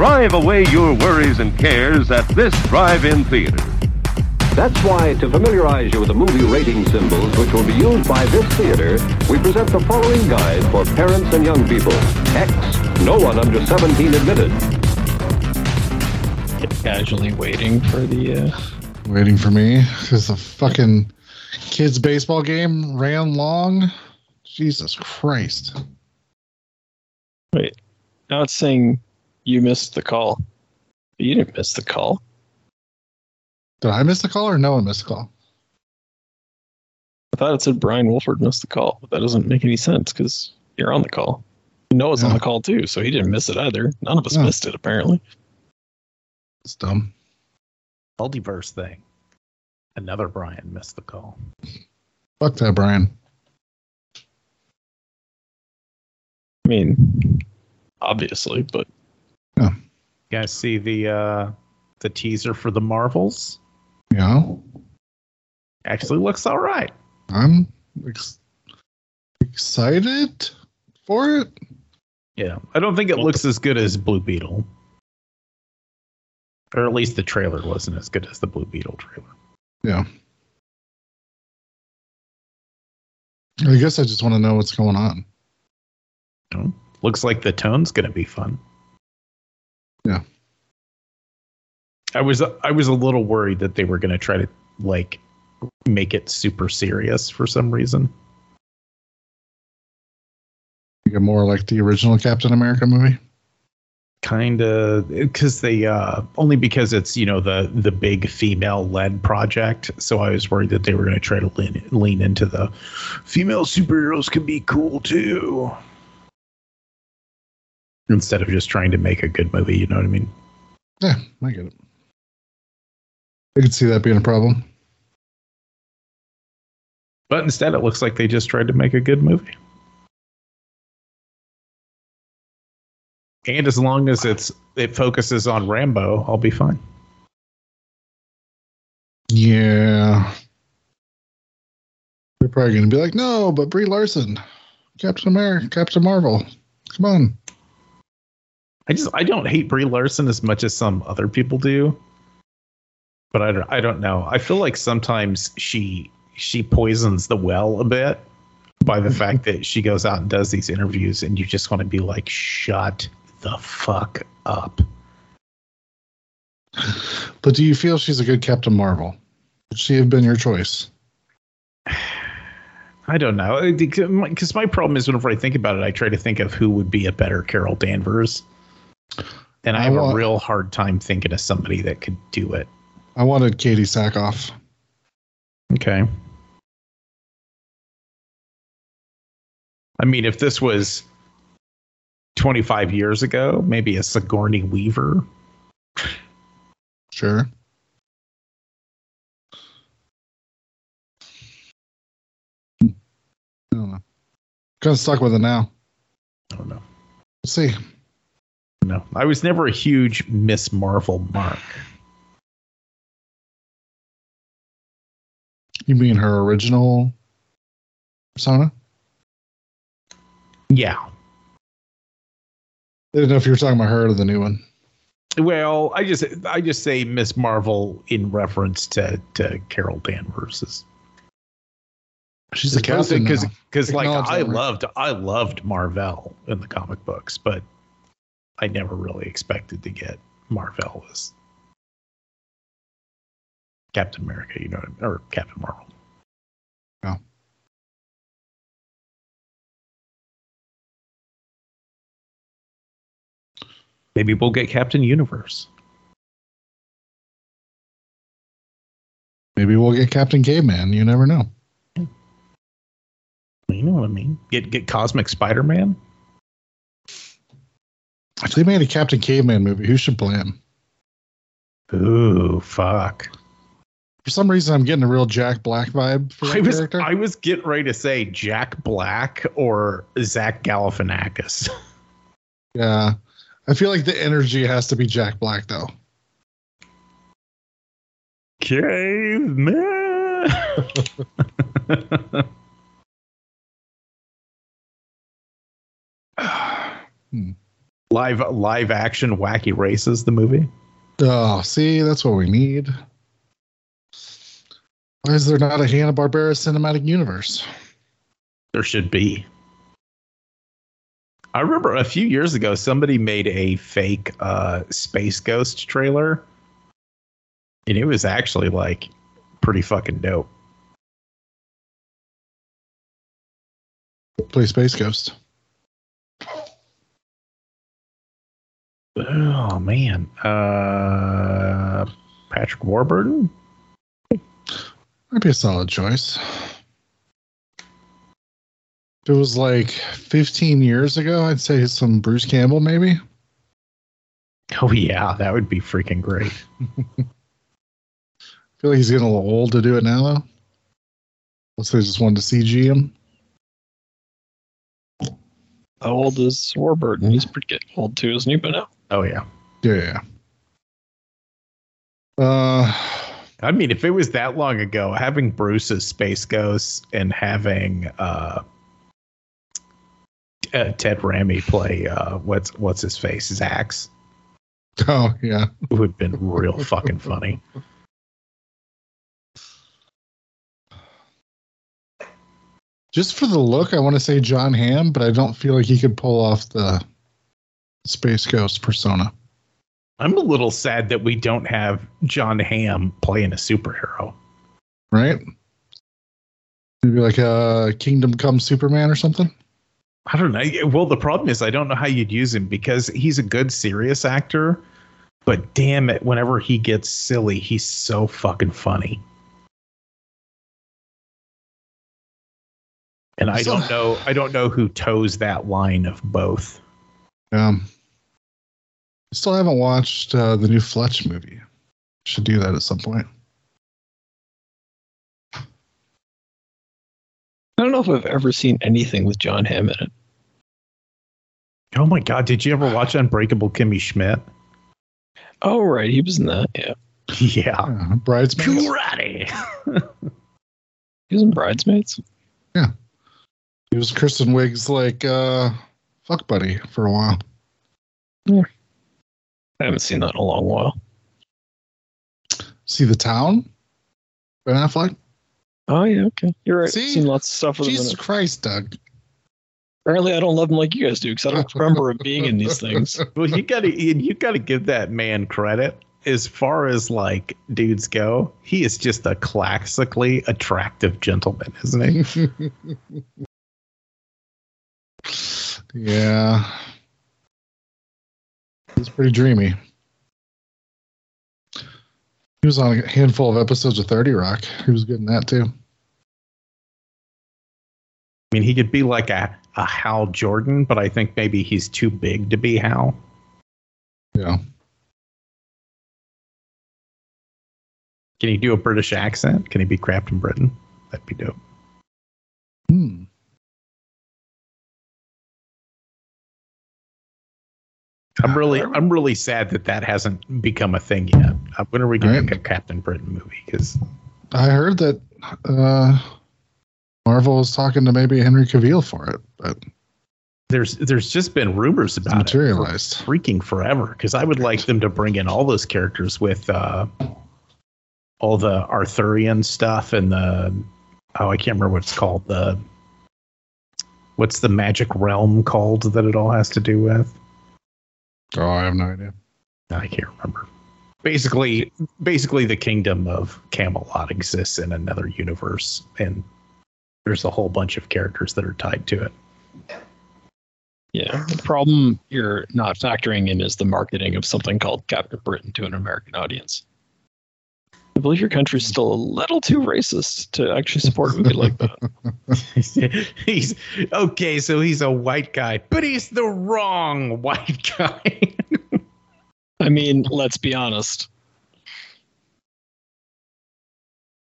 Drive away your worries and cares at this drive-in theater. That's why, to familiarize you with the movie rating symbols which will be used by this theater, we present the following guide for parents and young people. X, no one under 17 admitted. Casually waiting for the. Uh... Waiting for me because the fucking kids' baseball game ran long. Jesus Christ. Wait, now it's saying you missed the call. You didn't miss the call. Did I miss the call or no one missed the call? I thought it said Brian Wolford missed the call, but that doesn't make any sense because you're on the call. Noah's on the call too, so he didn't miss it either. None of us Yeah. missed it apparently. It's dumb. Multiverse thing. Another Brian missed the call. Fuck that, Brian. I mean, obviously, but You guys see the uh the teaser for the Marvels? Yeah. Actually looks all right. I'm ex- excited for it. Yeah. I don't think it looks as good as Blue Beetle. Or at least the trailer wasn't as good as the Blue Beetle trailer. Yeah. I guess I just want to know what's going on. You? Looks like the tone's gonna be fun. Yeah. I was I was a little worried that they were gonna try to like make it super serious for some reason. More like the original Captain America movie. kind of because they uh only because it's you know the the big female led project so i was worried that they were going to try to lean, lean into the female superheroes can be cool too instead of just trying to make a good movie you know what i mean Yeah, I get it. I could see that being a problem. but instead it looks like they just tried to make a good movie and as long as it's it focuses on Rambeau i'll be fine Yeah. They're probably going to be like, no, but Brie Larson, Captain America, Captain Marvel. Come on. I just I don't hate Brie Larson as much as some other people do. But I don't I don't know. I feel like sometimes she she poisons the well a bit by the mm-hmm. fact that she goes out and does these interviews and you just want to be like shut the fuck up. But do you feel she's a good Captain Marvel? Would she have been your choice? I don't know because my problem is whenever I think about it, I try to think of who would be a better Carol Danvers, and I I have want- a real hard time thinking of somebody that could do it. I wanted Katee Sackhoff. Okay. I mean, if this was 25 years ago, maybe a Sigourney Weaver. Sure. Hmm. I don't know. Kind of stuck with it now. I don't know. We'll see. No, I was never a huge Miss Marvel mark. You mean her original persona? Yeah. I didn't know if you were talking about her or the new one. Well, I just I just say Miss Marvel in reference to to Carol Danvers. is- She's the captain because because like I loved I loved Marvel in the comic books, but I never really expected to get Marvel as Captain America, you know, what I mean? or Captain Marvel. Yeah. Maybe we'll get Captain Universe. Maybe we'll get Captain Caveman. You never know. You know what I mean? Get get Cosmic Spider Man. If they made a Captain Caveman movie, who should play him? Ooh, fuck. For some reason, I'm getting a real Jack Black vibe for I was character. I was getting ready to say Jack Black or Zach Galifianakis. yeah, I feel like the energy has to be Jack Black though. Caveman. Hmm. Live live action wacky races the movie. Oh, see, that's what we need. Why is there not a Hanna Barbera cinematic universe? There should be. I remember a few years ago somebody made a fake uh, Space Ghost trailer, and it was actually like pretty fucking dope. Play Space Ghost. Oh man, uh, Patrick Warburton. Might be a solid choice. If it was like 15 years ago, I'd say some Bruce Campbell, maybe. Oh yeah, that would be freaking great. I feel like he's getting a little old to do it now, though. Unless they just wanted to CG him. How old is Warburton? He's pretty getting old too, isn't he? But now. Oh yeah. Yeah. Uh, I mean, if it was that long ago, having Bruce as Space Ghost and having uh, uh, Ted Raimi play uh, what's what's his face Zax oh, yeah. would have been real fucking funny. Just for the look, I want to say John Hamm, but I don't feel like he could pull off the Space Ghost persona. I'm a little sad that we don't have John Hamm playing a superhero. right? Maybe like a Kingdom Come Superman or something. I don't know. Well, the problem is I don't know how you'd use him because he's a good serious actor, but damn it, whenever he gets silly, he's so fucking funny. And I don't know. I don't know who toes that line of both. Um, I still haven't watched uh, the new Fletch movie. Should do that at some point. I don't know if I've ever seen anything with John Hamm in it. Oh my god! Did you ever watch Unbreakable Kimmy Schmidt? Oh right, he was in that. Yeah, Yeah. Uh, Bridesmaids. Karate. he was in Bridesmaids. Yeah. He was Kristen Wiig's like uh, fuck buddy for a while. Yeah. I haven't seen that in a long while. See the town? Ben Affleck. Oh yeah, okay, you're right. See? seen lots of stuff with him. in Jesus it. Christ, Doug. Apparently, I don't love him like you guys do because I don't remember him being in these things. well, you gotta you gotta give that man credit. As far as like dudes go, he is just a classically attractive gentleman, isn't he? yeah. He's pretty dreamy. He was on a handful of episodes of 30 Rock. He was good in that too. I mean, he could be like a, a Hal Jordan, but I think maybe he's too big to be Hal. Yeah. Can he do a British accent? Can he be Captain Britain? That'd be dope. Hmm. I'm really, I'm really sad that that hasn't become a thing yet. Uh, When are we going Right. to get a Captain Britain movie? Because I heard that uh, Marvel was talking to maybe Henry Cavill for it, but there's, there's just been rumors about it. for materialized. freaking forever because I would like them to bring in all those characters with uh, all the Arthurian stuff and the oh I can't remember what it's called the what's the magic realm called that it all has to do with Oh, I have no idea. I can't remember. Basically, basically the kingdom of Camelot exists in another universe, and there's a whole bunch of characters that are tied to it. Yeah, the problem you're not factoring in is the marketing of something called Captain Britain to an American audience. I believe your country's still a little too racist to actually support a movie like that. he's okay, so he's a white guy, but he's the wrong white guy. I mean, let's be honest.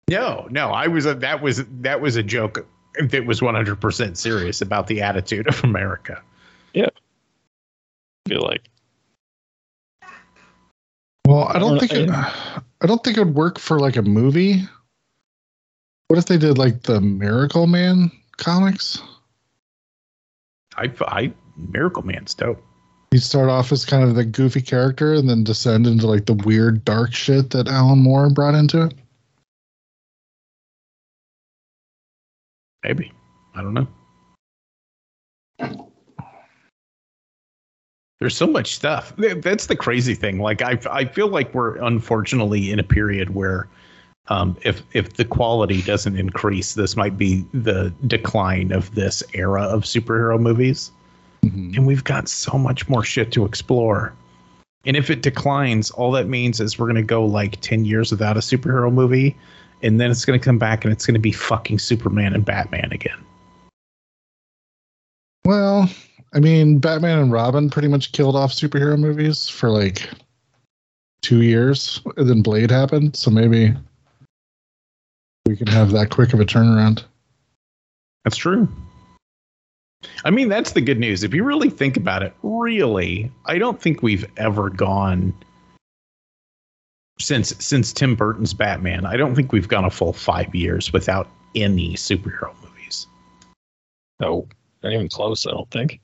no, no, I was a that was that was a joke that was 100% serious about the attitude of America. Yeah. I feel like Well, I don't I think don't- it, I don't think it would work for like a movie. What if they did like the Miracle Man comics? I I Miracle Man's dope. You start off as kind of the goofy character and then descend into like the weird dark shit that Alan Moore brought into it. Maybe. I don't know. There's so much stuff. That's the crazy thing. Like I, I feel like we're unfortunately in a period where, um, if if the quality doesn't increase, this might be the decline of this era of superhero movies. Mhm. And we've got so much more shit to explore. And if it declines, all that means is we're gonna go like ten years without a superhero movie, and then it's gonna come back and it's gonna be fucking Superman and Batman again. Well, I mean, Batman and Robin pretty much killed off superhero movies for like two years, and then Blade happened. So maybe we can have that quick of a turnaround. That's true. I mean, that's the good news. If you really think about it, really, I don't think we've ever gone since since Tim Burton's Batman. I don't think we've gone a full five years without any superhero movies. no, not even close. I don't think.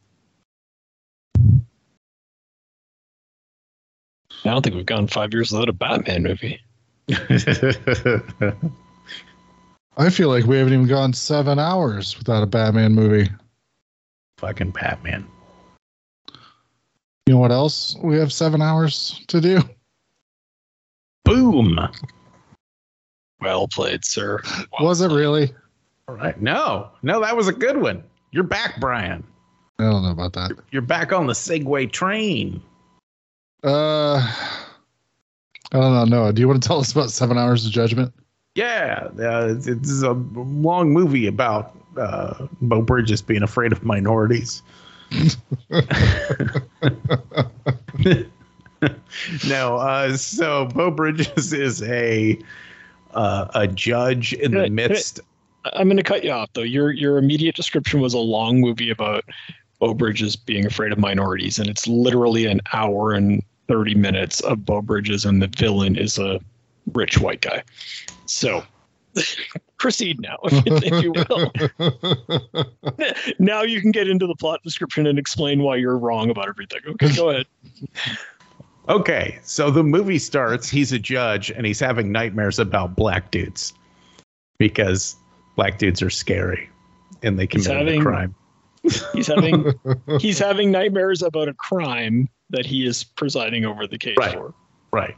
I don't think we've gone five years without a Batman movie. I feel like we haven't even gone seven hours without a Batman movie. Fucking Batman. You know what else we have seven hours to do? Boom. Well played, sir. Was it really? All right. No, no, that was a good one. You're back, Brian. I don't know about that. You're back on the segue train. Uh, I don't know. Noah, do you want to tell us about Seven Hours of Judgment? Yeah, uh, it's, it's a long movie about uh, Beau Bridges being afraid of minorities. no, uh, so Beau Bridges is a uh, a judge in the Hey, hey. midst. I'm going to cut you off though. Your your immediate description was a long movie about Beau Bridges being afraid of minorities, and it's literally an hour and thirty minutes of Beau Bridges, and the villain is a rich white guy. So proceed now, if you, if you will. now you can get into the plot description and explain why you're wrong about everything. Okay, go ahead. Okay, so the movie starts. He's a judge and he's having nightmares about black dudes because black dudes are scary and they commit a crime. He's having he's having nightmares about a crime that he is presiding over the case Right. for. Right.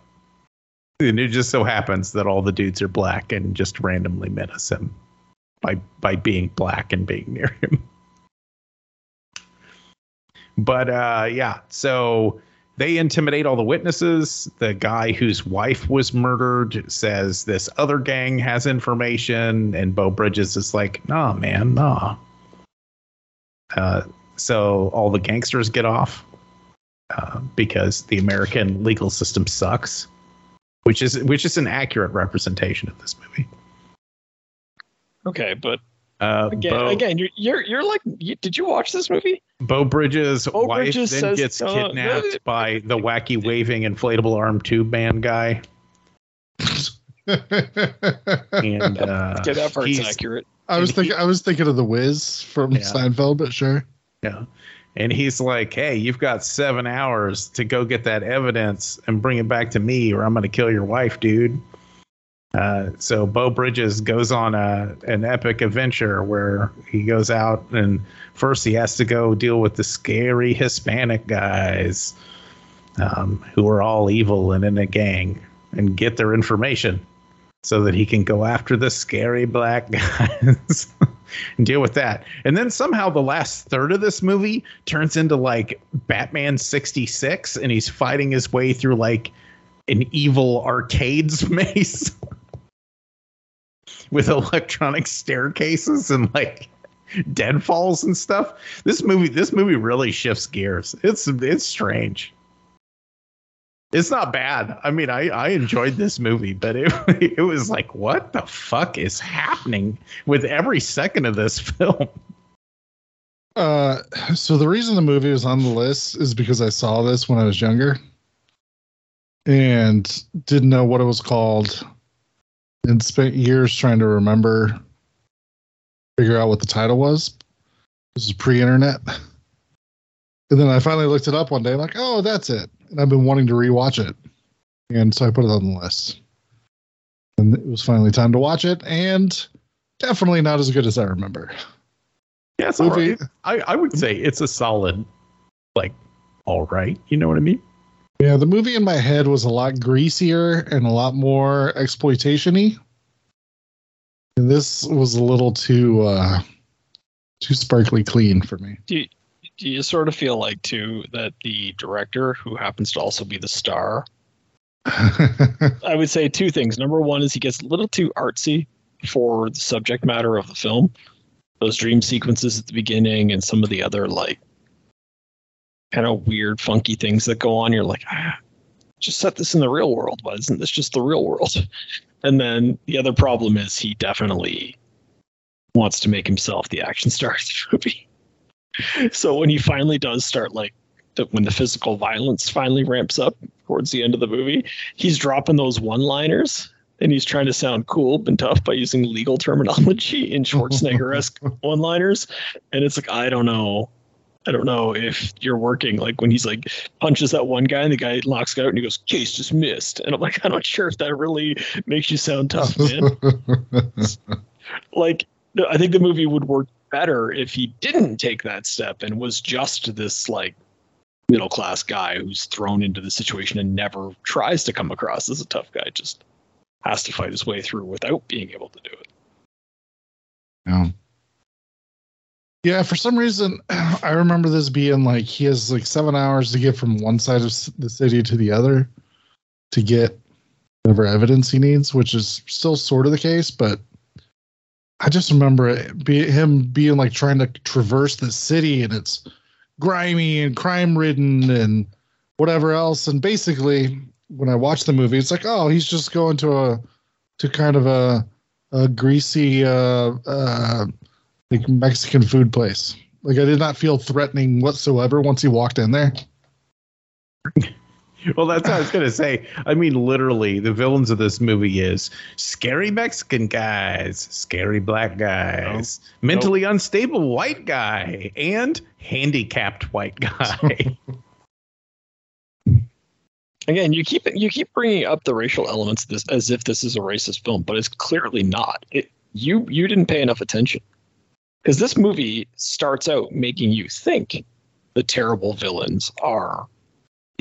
And it just so happens that all the dudes are black and just randomly menace him by by being black and being near him. But uh yeah, so they intimidate all the witnesses. The guy whose wife was murdered says this other gang has information, and Beau Bridges is like, nah, man, nah. Uh, so all the gangsters get off uh, because the American legal system sucks, which is which is an accurate representation of this movie. Okay, but Uh, again, Bo, again, you're you're you're like, you, did you watch this movie? Beau Bridges' Bo wife Bridges then says, gets uh, kidnapped by the wacky waving inflatable arm tube man guy, and uh, Okay, that part's accurate. I was thinking. I was thinking of the Wiz from Yeah. Seinfeld, but sure. Yeah. And he's like, hey, you've got seven hours to go get that evidence and bring it back to me, or I'm going to kill your wife, dude. Uh, so Beau Bridges goes on a an epic adventure where he goes out and first he has to go deal with the scary Hispanic guys um, who are all evil and in a gang and get their information so that he can go after the scary black guys and deal with that. And then somehow the last third of this movie turns into like Batman 66 and he's fighting his way through like an evil arcades maze. with electronic staircases and like deadfalls and stuff. This movie this movie really shifts gears. It's it's strange. It's not bad. I mean, I, I enjoyed this movie, but it it was like, what the fuck is happening with every second of this film? Uh, so the reason the movie was on the list is because I saw this when I was younger, and didn't know what it was called, and spent years trying to remember, figure out what the title was. This is pre-internet, and then I finally looked it up one day, like, oh, that's it. And I've been wanting to rewatch it, and so I put it on the list. And it was finally time to watch it, and definitely not as good as I remember. Yeah, it's Movie- all right. I, I would say it's a solid, like, all right. You know what I mean? Yeah, the movie in my head was a lot greasier and a lot more exploitation-y. And this was a little too uh too sparkly clean for me. Do you, do you sort of feel like too that the director, who happens to also be the star, I would say two things. Number one is he gets a little too artsy for the subject matter of the film. Those dream sequences at the beginning and some of the other like kind of weird, funky things that go on. You're like, ah, just set this in the real world. Why isn't this just the real world? And then the other problem is he definitely wants to make himself the action star of the movie. So when he finally does start like the, when the physical violence finally ramps up towards the end of the movie, he's dropping those one-liners and he's trying to sound cool and tough by using legal terminology in Schwarzenegger-esque one-liners. And it's like, I don't know. I don't know if you're working like when he's like punches that one guy and the guy knocks out and he goes, case dismissed. And I'm like, I'm not sure if that really makes you sound tough, man. like, I think the movie would work better if he didn't take that step and was just this like middle class guy who's thrown into the situation and never tries to come across as a tough guy, just has to fight his way through without being able to do it. Yeah. Yeah, for some reason, I remember this being like he has like seven hours to get from one side of the city to the other to get whatever evidence he needs, which is still sort of the case. But I just remember it be, him being like trying to traverse the city and it's grimy and crime ridden and whatever else. And basically, when I watch the movie, it's like, oh, he's just going to a to kind of a a greasy uh uh like Mexican food place. Like I did not feel threatening whatsoever once he walked in there. Well, that's what I was gonna say. I mean, literally, the villains of this movie is scary Mexican guys, scary black guys, mentally unstable white guy, and handicapped white guy. Again, you keep you keep bringing up the racial elements of this as if this is a racist film, but it's clearly not. It, you you didn't pay enough attention because this movie starts out making you think the terrible villains are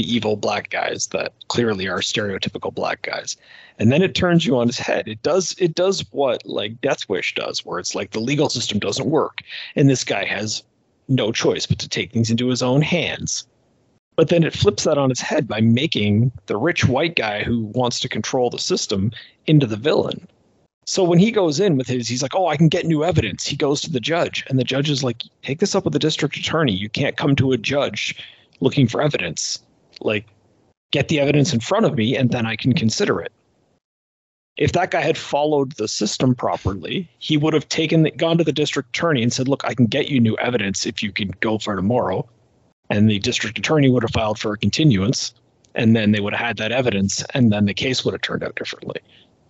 the evil black guys that clearly are stereotypical black guys, and then it turns you on its head. It does it does what like Death Wish does, where it's like the legal system doesn't work, and this guy has no choice but to take things into his own hands but then it flips that on its head by making the rich white guy who wants to control the system into the villain. So when he goes in with his, he's like, "Oh, I can get new evidence." He goes to the judge, and the judge is like, "Take this up with the district attorney. You can't come to a judge looking for evidence. Like, get the evidence in front of me, and then I can consider it." If that guy had followed the system properly, he would have taken gone to the district attorney and said, "Look, I can get you new evidence if you can go for tomorrow." and the district attorney would have filed for a continuance and then they would have had that evidence and then the case would have turned out differently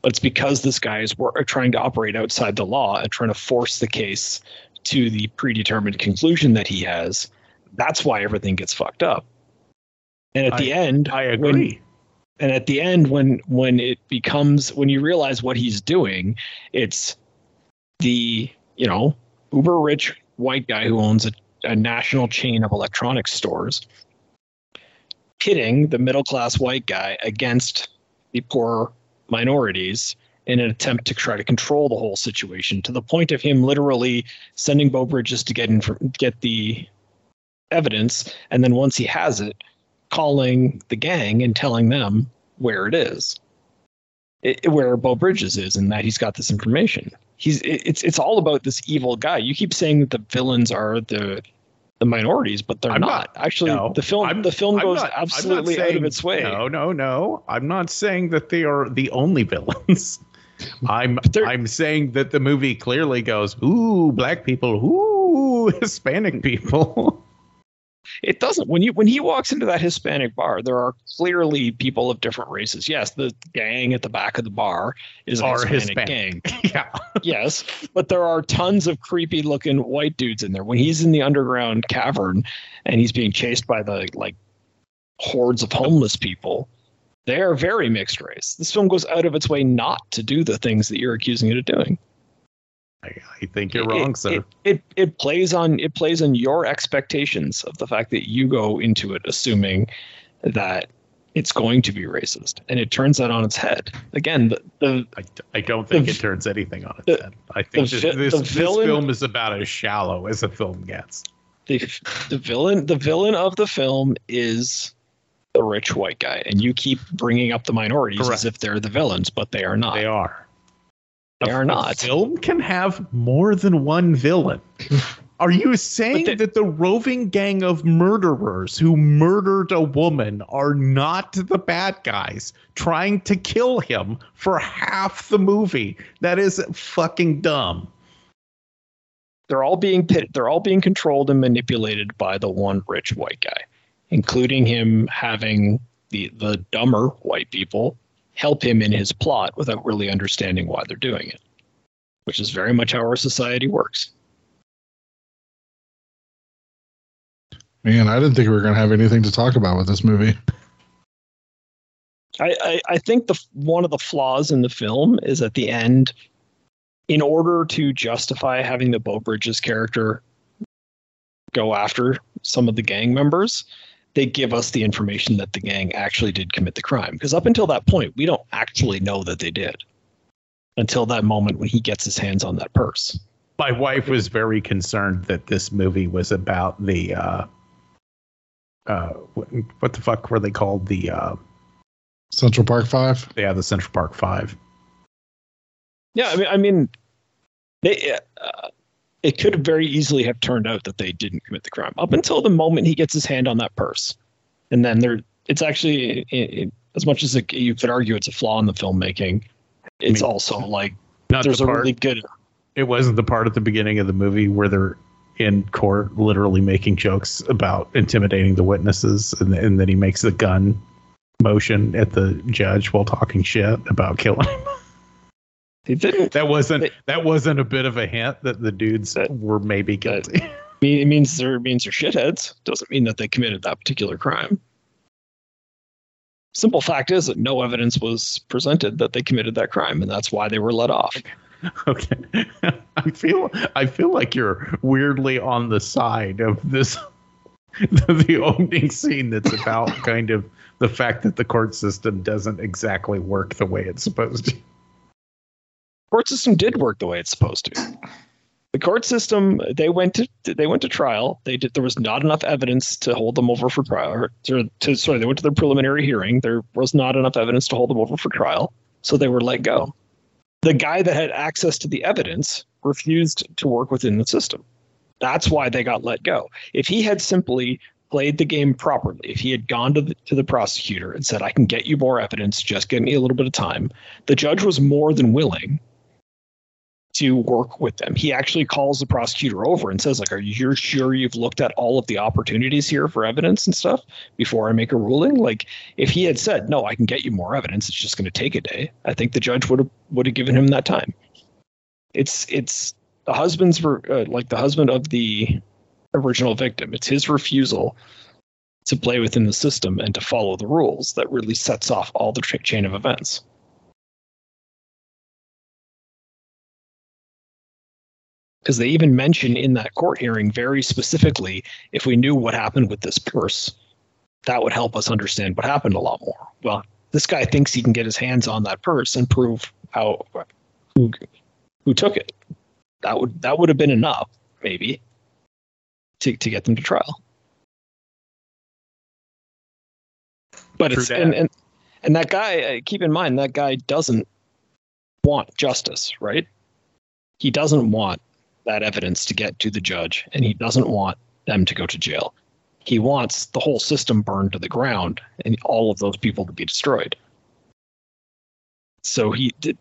but it's because this guy is wor- uh, trying to operate outside the law and trying to force the case to the predetermined conclusion that he has that's why everything gets fucked up and at the end I when- agree. and at the end when when it becomes when you realize what he's doing it's the you know uber rich white guy who owns a, a national chain of electronics stores pitting the middle class white guy against the poor minorities in an attempt to try to control the whole situation to the point of him literally sending Beau Bridges to get in get the evidence and then once he has it calling the gang and telling them where it is. it, where Beau Bridges is, and that he's got this information. He's it, it's it's all about this evil guy. You keep saying that the villains are the the minorities, but they're not. not- Actually, no, the film I'm- the film I'm goes not- absolutely out of its way. No, no, no. I'm not saying that they are the only villains. I'm I'm saying that the movie clearly goes, ooh, black people, ooh, Hispanic people. It doesn't. When you when he walks into that Hispanic bar, there are clearly people of different races. Yes, the gang at the back of the bar is a Are Hispanic, Hispanic. gang. yeah. yes, but there are tons of creepy looking white dudes in there. When he's in the underground cavern and he's being chased by the like hordes of homeless people, they are very mixed race. This film goes out of its way not to do the things that you're accusing it of doing. I, I think you're wrong, it, sir. It, it it plays on it plays on your expectations of the fact that you go into it assuming that it's going to be racist, and it turns that on its head. Again, the, the I, I don't think the- it turns anything on its the- head. I think this, this villain- film is about as shallow as a film gets. the the villain the villain of the film is the rich white guy, and you keep bringing up the minorities Correct. as if they're the villains, but they are not. They are. They are not. film can have more than one villain. Are you saying the- that the roving gang of murderers who murdered a woman are not the bad guys trying to kill him for half the movie? That is fucking dumb. they're all being pit, they're all being controlled and manipulated by the one rich white guy, including him having the the dumber white people help him in his plot without really understanding why they're doing it, which is very much how our society works. Man, I didn't think we were going to have anything to talk about with this movie. I, I, I think the one of the flaws in the film is at the end, in order to justify having the Beau Bridges character go after some of the gang members, they give us the information that the gang actually did commit the crime. Because up until that point, we don't actually know that they did. Until that moment when he gets his hands on that purse. My wife was very concerned that this movie was about the uh uh what, what the fuck were they called the uh Central Park Five. yeah the Central Park 5 Yeah, I mean, I mean, they. Uh, it could very easily have turned out that they didn't commit the crime up until the moment he gets his hand on that purse, and then there. It's actually i i as much as it, you could argue it's a flaw in the filmmaking. It's mean, also like there's the a part, really good. it wasn't the part at the beginning of the movie where they're in court literally making jokes about intimidating the witnesses and, and then he makes the gun motion at the judge while talking shit about killing him. They didn't. that wasn't They- that wasn't a bit of a hint that the dudes That- were maybe guilty It means they're means they're shitheads. Doesn't mean that they committed that particular crime. Simple fact is that no evidence was presented that they committed that crime, and that's why they were let off. Okay. I feel I feel like you're weirdly on the side of this the opening scene that's about kind of the fact that the court system doesn't exactly work the way it's supposed to. Court system did work the way it's supposed to. The court system they went to they went to trial. They did there was not enough evidence to hold them over for trial. To, to sorry, they went to their preliminary hearing. There was not enough evidence to hold them over for trial, so they were let go. The guy that had access to the evidence refused to work within the system. That's why they got let go. If he had simply played the game properly, if he had gone to the, to the prosecutor and said, "I can get you more evidence, just give me a little bit of time," the judge was more than willing to work with them. He actually calls the prosecutor over and says, like, are you sure you've looked at all of the opportunities here for evidence and stuff before I make a ruling? Like, if he had said, no, I can get you more evidence, it's just going to take a day, I think the judge would have would have given him that time. It's it's the husband's uh, like the husband of the original victim. It's his refusal to play within the system and to follow the rules that really sets off all the tra- chain of events. Because they even mention in that court hearing very specifically if we knew what happened with this purse that would help us understand what happened a lot more well this guy thinks he can get his hands on that purse and prove how who who took it that would that would have been enough maybe to, to get them to trial but True it's that. and, and and that guy uh, keep in mind that guy doesn't want justice, right? He doesn't want that evidence to get to the judge, and he doesn't want them to go to jail. He wants the whole system burned to the ground and all of those people to be destroyed. So he did.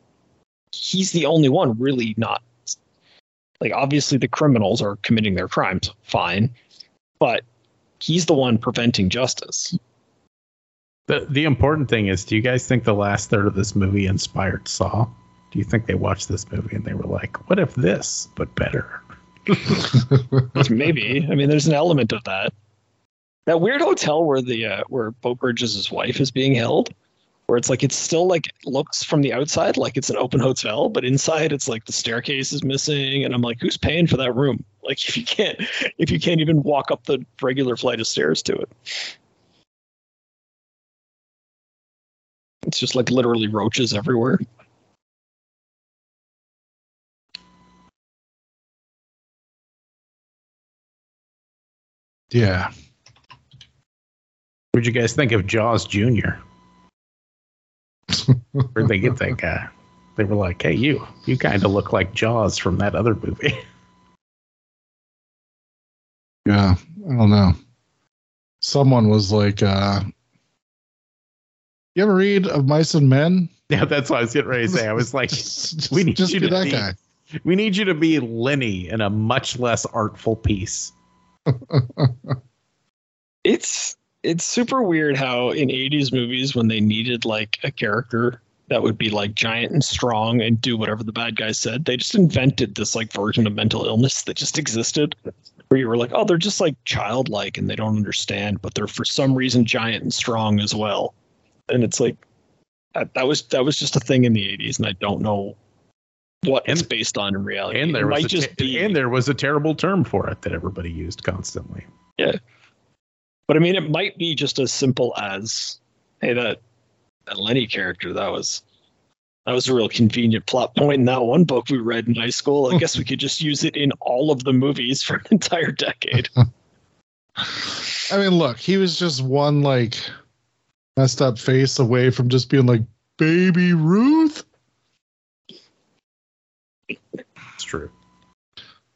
He's the only one really not like obviously the criminals are committing their crimes, fine, but he's the one preventing justice. The the important thing is, do you guys think the last third of this movie inspired Saw? Do you think they watched this movie and they were like, "What if this, but better"? Maybe. I mean, there's an element of that. That weird hotel where the uh, where Beau Bridges' wife is being held, where it's like it's still like looks from the outside like it's an open hotel, but inside it's like the staircase is missing, and I'm like, who's paying for that room? Like if you can't if you can't even walk up the regular flight of stairs to it. It's just like literally roaches everywhere. Yeah. What'd you guys think of Jaws Jr.? Where'd they get that guy? They were like, "Hey, you, you kind of look like Jaws from that other movie." Yeah. I don't know. Someone was like, uh, you ever read of Mice and Men? yeah, that's what I was getting ready to say. I was like, Just- we need just you be to that be- guy. "We need you to be Lenny in a much less artful piece." it's it's super weird how in 80s movies when they needed like a character that would be like giant and strong and do whatever the bad guy said they just invented this like version of mental illness that just existed. Where you were like oh they're just like childlike and they don't understand but they're for some reason giant and strong as well. And it's like that, that was that was just a thing in the 80s and i don't know what it's based on in reality And there it was might a just te- be and there was a terrible term for it that everybody used constantly. Yeah, but I mean, it might be just as simple as, hey, that that Lenny character that was that was a real convenient plot point in that one book we read in high school. I guess we could just use it in all of the movies for an entire decade. I mean, look, he was just one like messed up face away from just being like baby Ruth. It's true.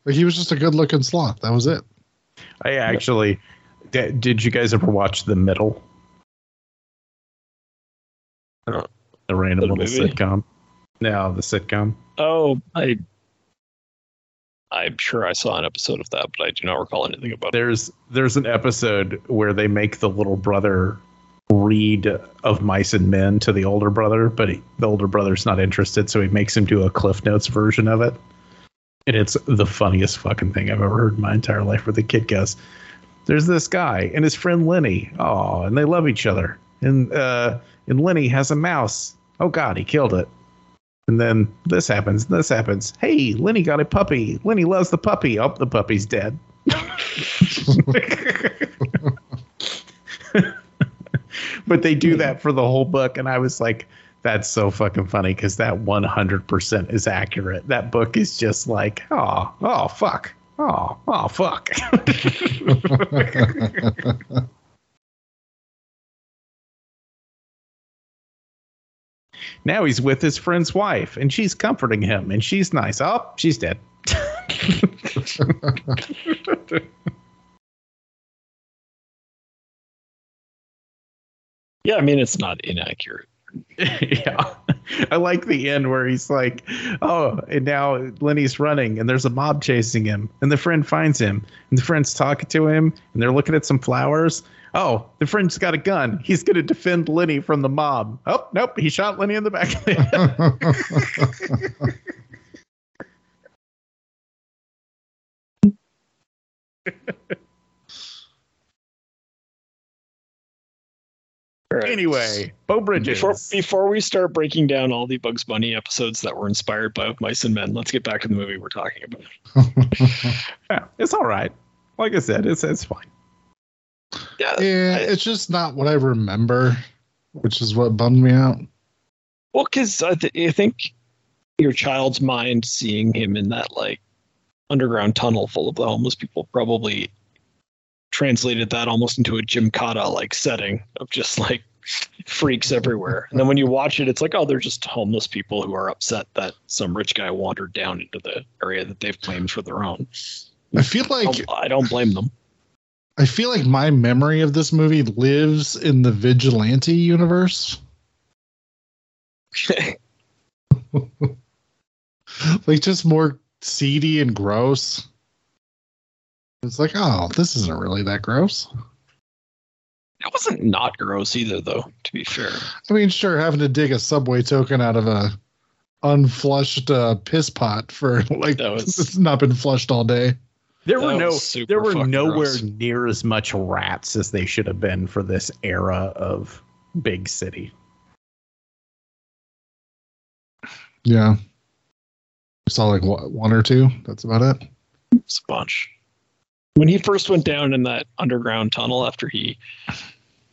Like he was just a good looking sloth. That was it. I actually di- did. You guys ever watch The Middle? Uh, The random little movie? sitcom. No, the sitcom. oh, I I'm sure I saw an episode of that, but I do not recall anything about it. There's there's an episode where they make the little brother read of Mice and Men to the older brother, but he, the older brother's not interested, so he makes him do a Cliff Notes version of it. And it's the funniest fucking thing I've ever heard in my entire life. Where the kid goes, "There's this guy and his friend Lenny. Oh, and they love each other. And uh, and Lenny has a mouse. Oh God, he killed it. And then this happens. This happens. Hey, Lenny got a puppy. Lenny loves the puppy. Oh, the puppy's dead. but they do that for the whole book, and I was like, "That's so fucking funny" because that one hundred percent is accurate. That book is just like, oh, oh, fuck, oh, oh, fuck. now he's with his friend's wife, and she's comforting him, and she's nice. Oh, she's dead. Yeah, I mean it's not inaccurate. yeah. I like the end where he's like, oh, and now Lenny's running and there's a mob chasing him. And the friend finds him and the friend's talking to him and they're looking at some flowers. Oh, the friend's got a gun. He's going to defend Lenny from the mob. Oh, nope. He shot Lenny in the back of the head. Right. anyway, Beau Bridges. Before before we start breaking down all the Bugs Bunny episodes that were inspired by Mice and Men, let's get back to the movie we're talking about. Yeah, it's all right. Like I said, it's, it's fine. Yeah, yeah, I- it's just not what I remember, which is what bummed me out. Well, because I, th- I think your child's mind seeing him in that like underground tunnel full of the homeless people probably translated that almost into a gymkhana like setting of just like freaks everywhere. And then when you watch it, it's like, oh, they're just homeless people who are upset that some rich guy wandered down into the area that they've claimed for their own. I feel I like don't, I don't blame them. I feel like my memory of this movie lives in the vigilante universe. like just more seedy and gross. It's like, oh, this isn't really that gross. It wasn't not gross either, though. To be fair, I mean, sure, having to dig a subway token out of a unflushed uh, piss pot for like That was- it's not been flushed all day. There were no there were nowhere gross. near as much rats as they should have been for this era of big city. Yeah, I saw like what, one or two. That's about it. it's a bunch. When he first went down in that underground tunnel after he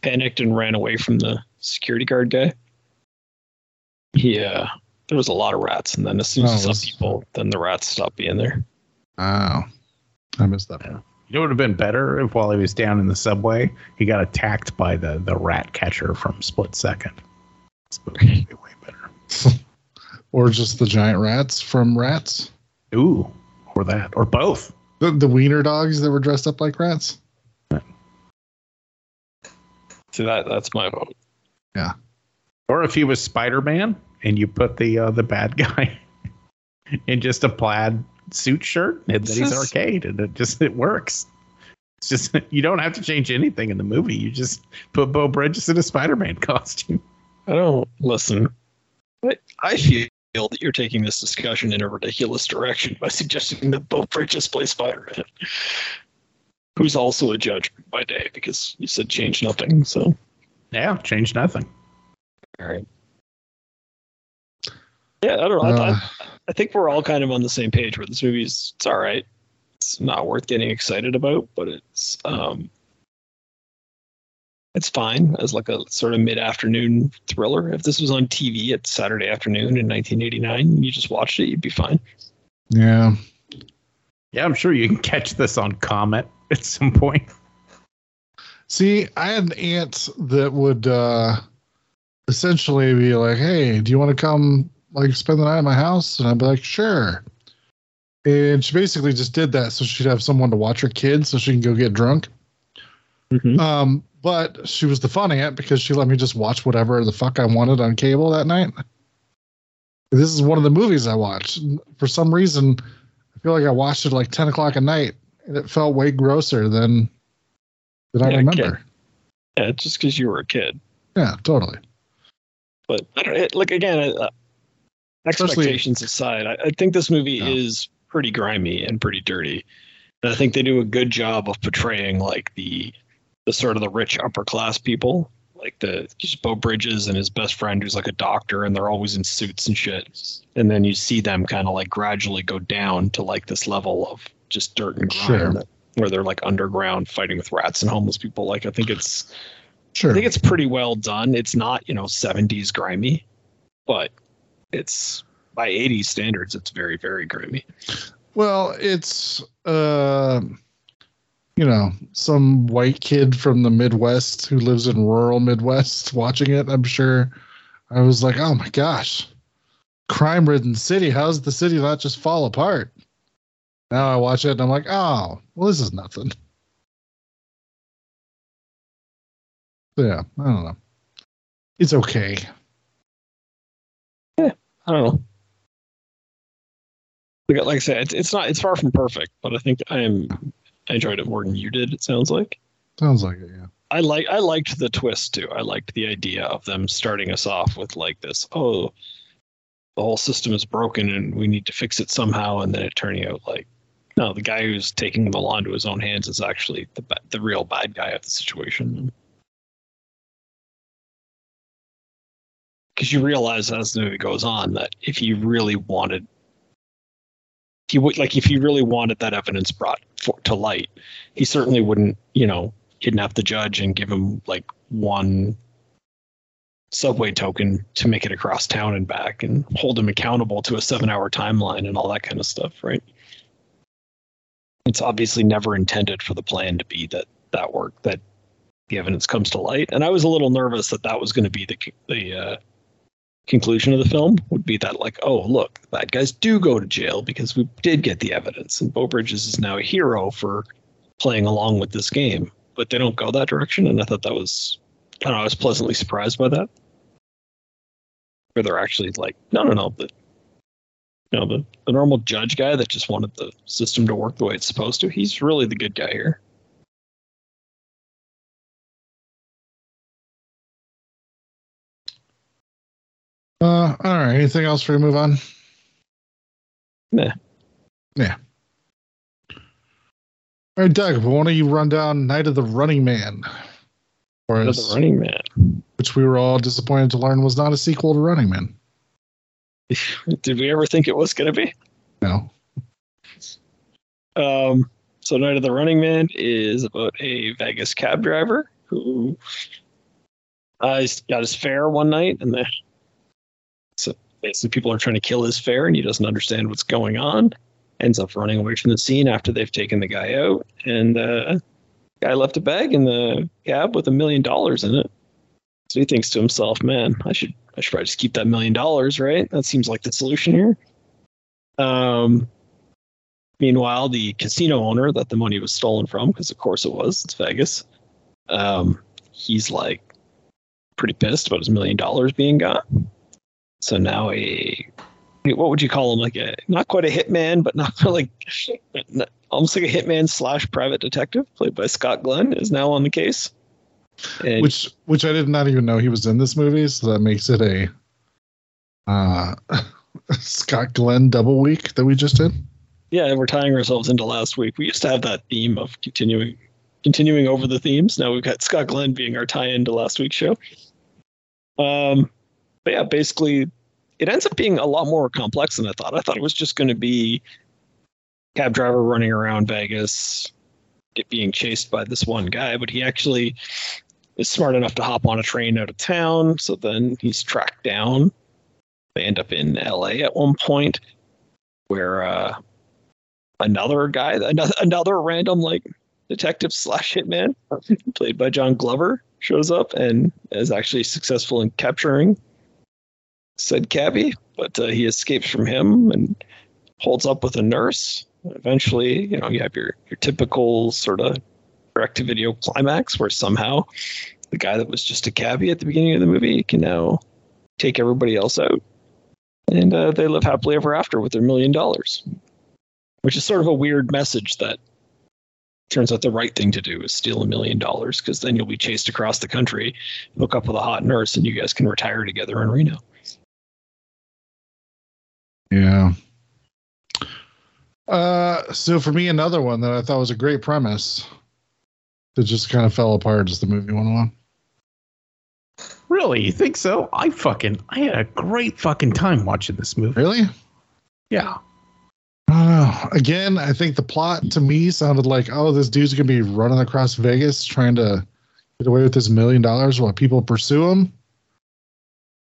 panicked and ran away from the security guard guy, Yeah, uh, there was a lot of rats, and then as soon as Oh, he saw was- people, then the rats stopped being there. Oh, I missed that. You know, it would have been better if while he was down in the subway, he got attacked by the the rat catcher from Split Second. This movie would be way better. Or just the giant rats from Rats. Ooh, or that, or both. The, the wiener dogs that were dressed up like rats. So that that's my vote. Yeah. Or if he was Spider Man and you put the uh, the bad guy in just a plaid suit shirt, and then he's This arcade, and it just it works. It's just you don't have to change anything in the movie. You just put Beau Bridges in a Spider Man costume. I don't listen. I, I feel that you're taking this discussion in a ridiculous direction by suggesting that Beau Bridges plays Spider-Man, who's also a judge by day because you said change nothing. So Yeah, change nothing. all right. Yeah, I don't know. I, Uh, I, I think we're all kind of on the same page where this movie's it's all right. It's not worth getting excited about, but it's um it's fine as like a sort of mid-afternoon thriller. If this was on TV at Saturday afternoon in 1989, you just watched it, you'd be fine. yeah. Yeah, I'm sure you can catch this on Comet at some point. See, I had an aunt that would uh essentially be like, "Hey, do you want to come like spend the night at my house?" And I'd be like, "Sure." And she basically just did that so she'd have someone to watch her kids so she can go get drunk. Um, but she was the fun aunt because she let me just watch whatever the fuck I wanted on cable that night. This is one of the movies I watched. For some reason, I feel like I watched it like 10 o'clock at night and it felt way grosser than than I Yeah, remember. Yeah, just because you were a kid. Yeah, totally. But I don't it, like again, uh, Especially- expectations aside, I, I think this movie Yeah. is pretty grimy and pretty dirty. And I think they do a good job of portraying like the the sort of the rich upper class people, like the just Beau Bridges and his best friend who's like a doctor, and they're always in suits and shit. And then you see them kind of like gradually go down to like this level of just dirt and grime, Sure. where they're like underground fighting with rats and homeless people. Like I think it's Sure. I think it's pretty well done. It's not, you know, 70s grimy, but it's by 80s standards, it's very, very grimy. Well, it's uh, you know, some white kid from the Midwest who lives in rural Midwest watching it. I'm sure I was like, oh my gosh, crime ridden city. How's the city not just fall apart? Now I watch it and I'm like, oh, well, this is nothing. Yeah, I don't know. It's okay. Yeah, I don't know. Like, like I said, it's, it's not, it's far from perfect, but I think I am, I enjoyed it more than you did, it sounds like. Sounds like it, yeah. I like I liked the twist too. I liked the idea of them starting us off with like this, oh, the whole system is broken and we need to fix it somehow, and then it turning out like, no, the guy who's taking the law into his own hands is actually the the real bad guy of the situation. Because you realize as the movie goes on that if he really wanted, he would like if he really wanted that evidence brought for, to light, he certainly wouldn't, you know, kidnap the judge and give him like one subway token to make it across town and back and hold him accountable to a seven hour timeline and all that kind of stuff, right? It's obviously never intended for the plan to be that that work that the evidence comes to light. And I was a little nervous that that was going to be the the uh, conclusion of the film would be that like, oh look, bad guys do go to jail because we did get the evidence, and Beau Bridges is now a hero for playing along with this game. But they don't go that direction, and I thought that was, I don't know, I was pleasantly surprised by that. Where they're actually like, no, no, no, the, you know, the, the normal judge guy that just wanted the system to work the way it's supposed to, he's really the good guy here. Uh, all right. Anything else for you? Move on. Nah. Yeah. All right, Doug. Why don't you run down Night of the Running Man? Or Night of the Running Man. which we were all disappointed to learn was not a sequel to Running Man. Did we ever think it was going to be? No. Um, so Night of the Running Man is about a Vegas cab driver who uh, got his fare one night, and then so basically people are trying to kill his fare, and he doesn't understand what's going on. Ends up running away from the scene after they've taken the guy out, and uh, guy left a bag in the cab with a million dollars in it. So he thinks to himself, "Man, I should I should probably just keep that million dollars, right? That seems like the solution here." Um, Meanwhile, the casino owner that the money was stolen from, because of course it was, it's Vegas, um, he's like pretty pissed about his million dollars being gone. So now a what would you call him? Like a not quite a hitman, but not like almost like a hitman slash private detective, played by Scott Glenn, is now on the case. And Which which I did not even know he was in this movie, so that makes it a uh Scott Glenn double week that we just did. yeah, we're tying ourselves into last week. We used to have that theme of continuing continuing over the themes. Now we've got Scott Glenn being our tie-in to last week's show. Um, but yeah, basically, it ends up being a lot more complex than I thought. I thought it was just going to be cab driver running around Vegas, get being chased by this one guy, but he actually is smart enough to hop on a train out of town. So then he's tracked down. They end up in L.A. at one point, where uh, another guy, another, another random like detective slash hitman, played by John Glover, shows up and is actually successful in capturing said cabbie, but uh, he escapes from him and holds up with a nurse. Eventually, you know, you have your your typical sort of direct to video climax where somehow the guy that was just a cabbie at the beginning of the movie can now take everybody else out. And uh, they live happily ever after with their million dollars which is sort of a weird message that turns out the right thing to do is steal a million dollars because then you'll be chased across the country, hook up with a hot nurse, and you guys can retire together in Reno. Yeah. Uh, so for me, another one that I thought was a great premise that just kind of fell apart as the movie went on. Really? You think so? I fucking I had a great fucking time watching this movie. Really? Yeah. I. Again, I think the plot to me sounded like, oh, this dude's gonna be running across Vegas trying to get away with this million dollars while people pursue him.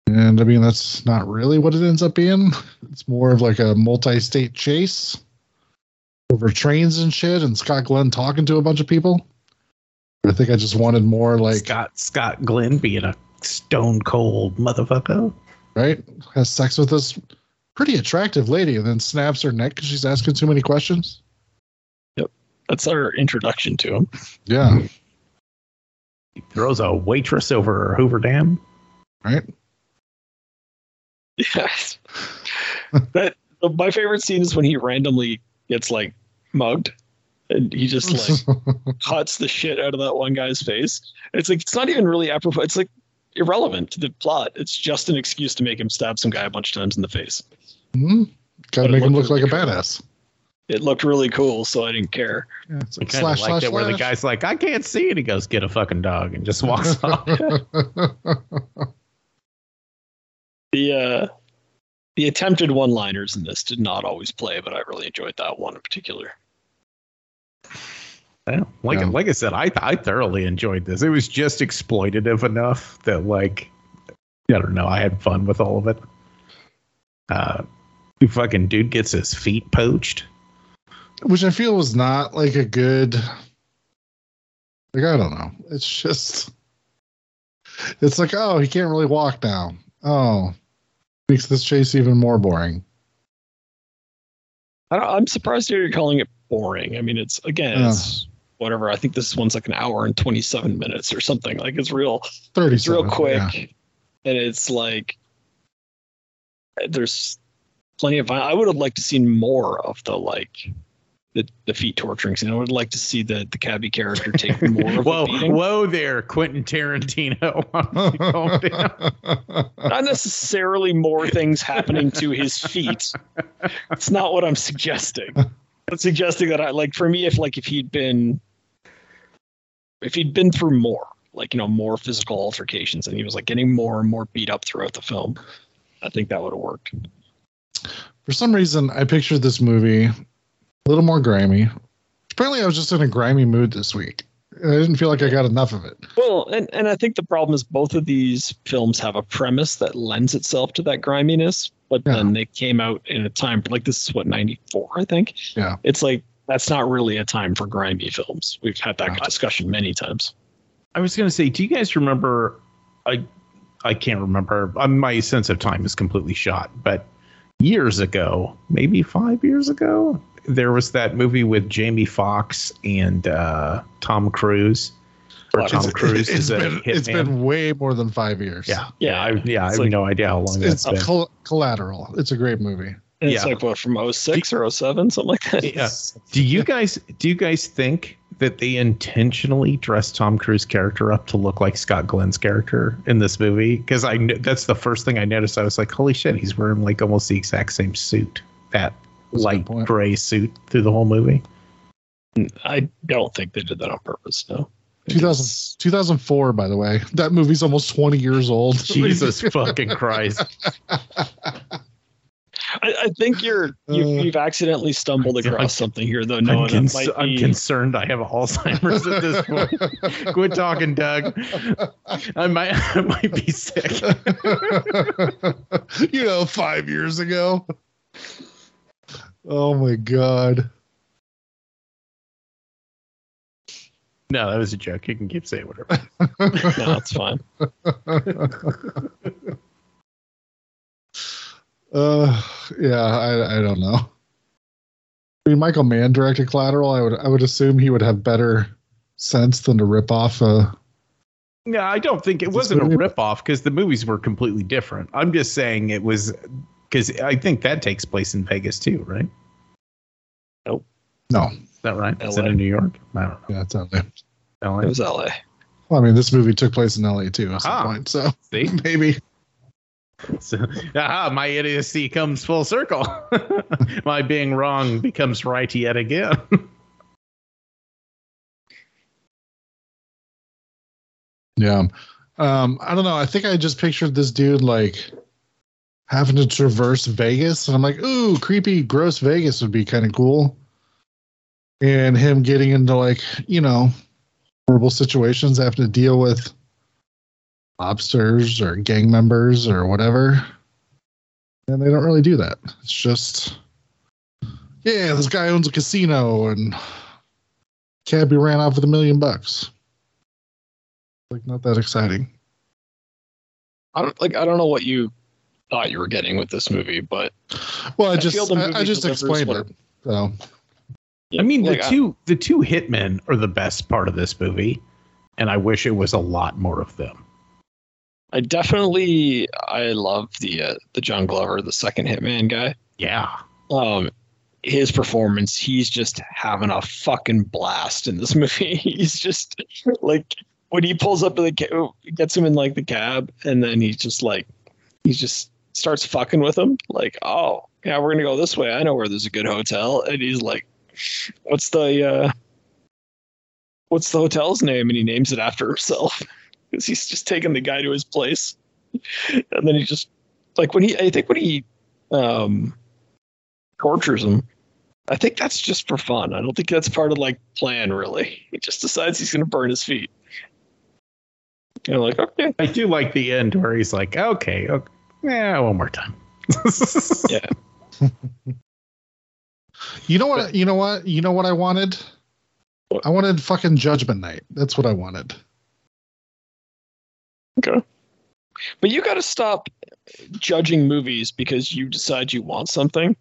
And I mean, that's not really what it ends up being. It's more of like a multi-state chase over trains and shit, and Scott Glenn talking to a bunch of people. I think I just wanted more like Scott Scott Glenn being a stone cold motherfucker. right has sex with this pretty attractive lady, and then snaps her neck because she's asking too many questions. Yep. That's our introduction to him. Yeah, He throws a waitress over Hoover Dam. right. Yes. that my favorite scene is when he randomly gets like mugged and he just like cuts the shit out of that one guy's face. It's like it's not even really apropos. It's like irrelevant to the plot. It's just an excuse to make him stab some guy a bunch of times in the face. hmm Gotta But make him looked look like a badass. It looked really cool, so I didn't care. Yeah, it's I like kind slash, of like slash, where the guy's like, I can't see it. He goes, get a fucking dog and just walks off. The uh the attempted one-liners in this did not always play, but I really enjoyed that one in particular. Yeah, like Yeah. like I said, I I thoroughly enjoyed this. It was just exploitative enough that like I don't know, I had fun with all of it. Uh, the fucking dude gets his feet poached. Which I feel was not like a good Like I don't know. It's just it's like, oh, he can't really walk now. Oh. Makes this chase even more boring. I don't, I'm surprised you're calling it boring. I mean, it's again, it's whatever. I think this one's like an hour and 27 minutes or something. Like it's real, 30 it's real quick, yeah. and it's like there's plenty of. I would have liked to see more of the like the, the feet torturing scene. I would like to see the the cabbie character take more of Whoa, beating. whoa there, Quentin Tarantino. Not necessarily more things happening to his feet. It's not what I'm suggesting. I'm suggesting that I like for me if like if he'd been if he'd been through more, like you know, more physical altercations and he was like getting more and more beat up throughout the film, I think that would have worked. For some reason, I pictured this movie a little more grimy. Apparently, I was just in a grimy mood this week. I didn't feel like I got enough of it. Well, and, and I think the problem is both of these films have a premise that lends itself to that griminess, but Yeah. then they came out in a time like this is what, ninety four, I think. Yeah. It's like that's not really a time for grimy films. We've had that Uh, discussion many times. I was going to say, do you guys remember? I I can't remember. Uh, my sense of time is completely shot. But years ago, maybe five years ago, there was that movie with Jamie Foxx and uh, Tom Cruise. Where Tom It's- Cruise it's is a been, it's hitman. been way more than five years. yeah, Yeah, yeah, I, yeah. I it's have like- no idea how long It's that's been. col- collateral. It's a great movie. And it's like what from 06 or 07, something like that. Yeah. Do you guys do you guys think that they intentionally dressed Tom Cruise character up to look like Scott Glenn's character in this movie? Because I that's the first thing I noticed. I was like, holy shit, he's wearing like almost the exact same suit, that That's light gray suit through the whole movie. I don't think they did that on purpose. No. 2000, 2004, by the way. That movie's almost 20 years old. Jesus fucking Christ! I, I think you're you've, Uh, you've accidentally stumbled I'm- across something here, though. I'm, No, cons- that might I'm concerned. I have Alzheimer's at this point. Quit talking, Doug. I might I might be sick. you know, five years ago. Oh my god. No, that was a joke. You can keep saying whatever. no, it's fine. Uh, yeah, I, I don't know. I mean, Michael Mann directed Collateral. I would I would assume he would have better sense than to rip off a. No, I don't think it wasn't a rip off because the movies were completely different. I'm just saying it was because I think that takes place in Vegas too, right? Nope. No, Is that right? Is it LA. in New York? I don't yeah, it's not there. know. It was LA. Well, I mean, this movie took place in LA too at some Aha. point, so See? maybe. So, aha, my idiocy comes full circle. my being wrong becomes right yet again. Yeah. Um, I don't know. I think I just pictured this dude like having to traverse Vegas, and I'm like, ooh, creepy, gross Vegas would be kind of cool. And him getting into like, you know, horrible situations, having to deal with lobsters or gang members or whatever. And they don't really do that. It's just, yeah, this guy owns a casino and Cabby ran off with a million bucks. Like, not that exciting. I don't like. I don't know what you thought you were getting with this movie, but Well, I I just I, I just explained what- it. So I mean, like, the two the two hitmen are the best part of this movie, and I wish it was a lot more of them. I definitely I love the uh, the John Glover, the second Hitman guy. Yeah. Um, his performance, he's just having a fucking blast in this movie. He's just like when he pulls up to the ca- gets him in like the cab, and then he's just like he just starts fucking with him. Like, oh yeah, we're gonna go this way. I know where there's a good hotel, and he's like, what's the uh, what's the hotel's name? And he names it after himself because he's just taking the guy to his place, and then he just like when he I think when he um tortures him. I think that's just for fun. I don't think that's part of like plan really. He just decides he's gonna burn his feet. You're like, okay. I do like the end where he's like, okay, okay yeah, one more time. Yeah. you know what? You know what? You know what I wanted? I wanted fucking Judgment Night. That's what I wanted. Okay. But you got to stop judging movies because you decide you want something,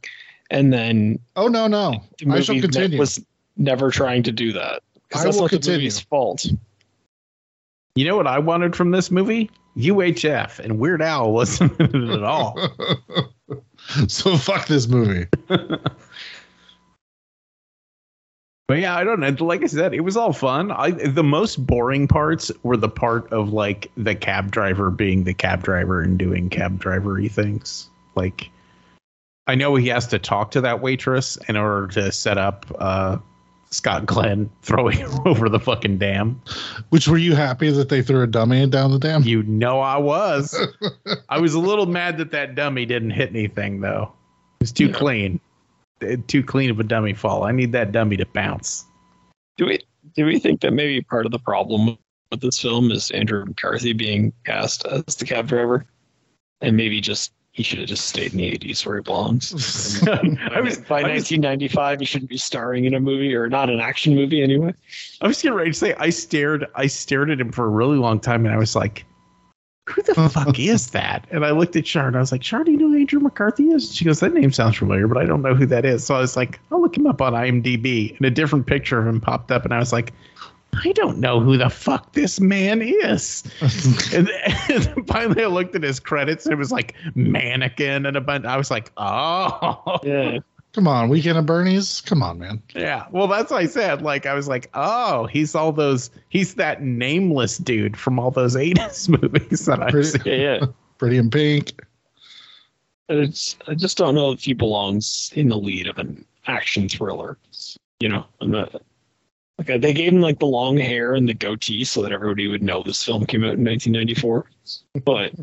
and then Oh no, no. the I shall movie ne- continue. was never trying to do that. I that's will not continue. the movie's fault. You know what I wanted from this movie? UHF, and Weird Al wasn't in it at all. so fuck this movie. But yeah, I don't know. Like I said, it was all fun. I the most boring parts were the part of like the cab driver being the cab driver and doing cab drivery things. Like I know he has to talk to that waitress in order to set up uh Scott Glenn throwing her over the fucking dam. Which were you happy that they threw a dummy down the dam? You know I was. I was a little mad that that dummy didn't hit anything though. It was too Yeah. clean. Too clean of a dummy fall. I need that dummy to bounce. Do we do we think that maybe part of the problem with this film is Andrew McCarthy being cast as the cab driver, and maybe just he should have just stayed in the '80s where he belongs. I was, By I was 1995, he shouldn't be starring in a movie or not an action movie anyway. I was getting ready to say I stared I stared at him for a really long time and I was like, who the fuck is that? And I looked at Char and I was like, Char, do you know who Andrew McCarthy is? She goes, That name sounds familiar, but I don't know who that is. So I was like, I'll look him up on IMDb. And a different picture of him popped up and I was like, I don't know who the fuck this man is. and, and finally I looked at his credits and it was like mannequin and a bunch. I was like, oh Yeah, Come on, Weekend at Bernie's. Come on, man. Yeah, well, that's what I said. Like, I was like, oh, he's all those, he's that nameless dude from all those 80s movies that I've Pretty- seen. yeah, yeah. Pretty in Pink. It's I just don't know if he belongs in the lead of an action thriller. You know, I'm not. Like they gave him like the long hair and the goatee so that everybody would know this film came out in 1994. But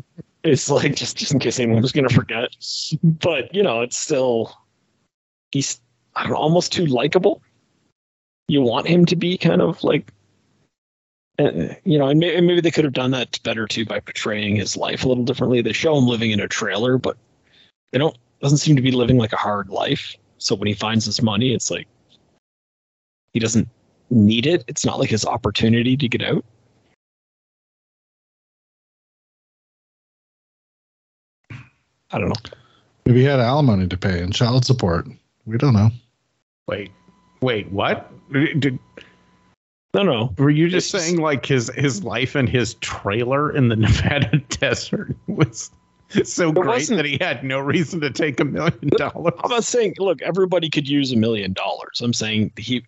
it's like just just in case anyone was gonna forget. But you know, it's still he's know, almost too likable. You want him to be kind of like. Uh, you know, and maybe, maybe they could have done that better too by portraying his life a little differently. They show him living in a trailer, but they don't doesn't seem to be living like a hard life. So when he finds his money, it's like he doesn't need it. It's not like his opportunity to get out. I don't know. Maybe he had alimony to pay and child support. We don't know. Wait, wait, what? Did, No, no. were you just It's- saying like his his life and his trailer in the Nevada desert was so great that he had no reason to take a million dollars? I'm not saying look, everybody could use a million dollars. I'm saying he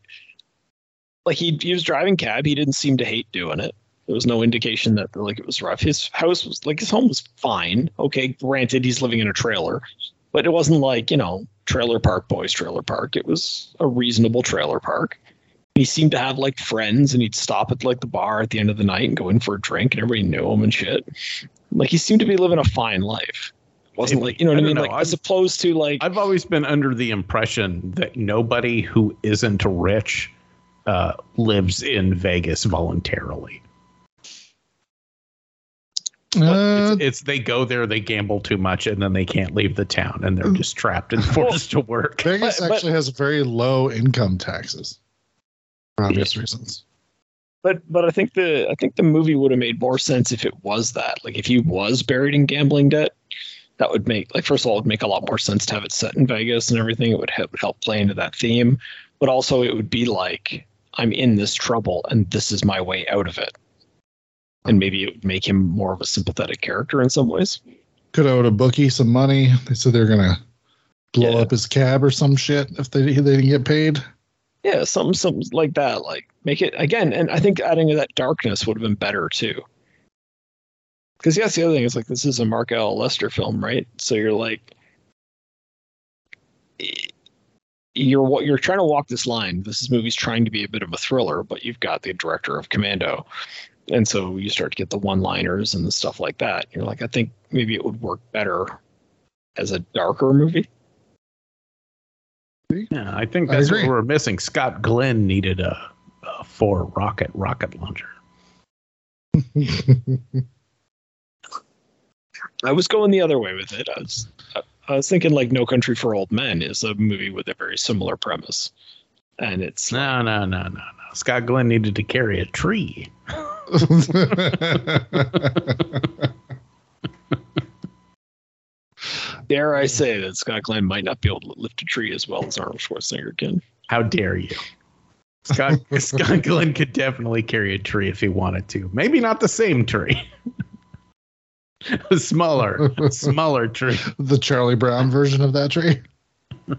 like he, he was driving cab. He didn't seem to hate doing it. There was no indication that like it was rough. His house was like his home was fine. Okay, granted he's living in a trailer, but it wasn't like, you know, trailer park boys trailer park. It was a reasonable trailer park. He seemed to have like friends and he'd stop at like the bar at the end of the night and go in for a drink and everybody knew him and shit. Like he seemed to be living a fine life. Wasn't like you know what I I, mean? know. Like I'm- as opposed to like I've always been under the impression that nobody who isn't rich uh, lives in Vegas voluntarily. Uh, it's, it's they go there, they gamble too much, and then they can't leave the town, and they're just trapped and forced to work. Vegas but- but- actually has very low income taxes for obvious reasons. But but I think the I think the movie would have made more sense if it was that. Like if he was buried in gambling debt, that would make like first of all it would make a lot more sense to have it set in Vegas and everything. It would help help play into that theme. But also it would be like I'm in this trouble and this is my way out of it. And maybe it would make him more of a sympathetic character in some ways. Could I owe a bookie some money. They said they're gonna blow Yeah. up his cab or some shit if they they didn't get paid. Yeah, something something like that. Like make it again, and I think adding that darkness would have been better too. Because that's the other thing is like this is a Mark L. Lester film, right? So you're like, you're what you're trying to walk this line. This is movie's trying to be a bit of a thriller, but you've got the director of Commando, and so you start to get the one-liners and the stuff like that. You're like, I think maybe it would work better as a darker movie. Yeah, I think I that's what we're missing. Scott Glenn needed a, a four rocket rocket launcher. I was going the other way with it. I was I was thinking like No Country for Old Men is a movie with a very similar premise, and it's No, no, no, no, no. Scott Glenn needed to carry a tree. Dare I say that Scott Glenn might not be able to lift a tree as well as Arnold Schwarzenegger can? How dare you? Scott Scott Glenn could definitely carry a tree if he wanted to. Maybe not the same tree. a smaller, smaller tree. the Charlie Brown version of that tree.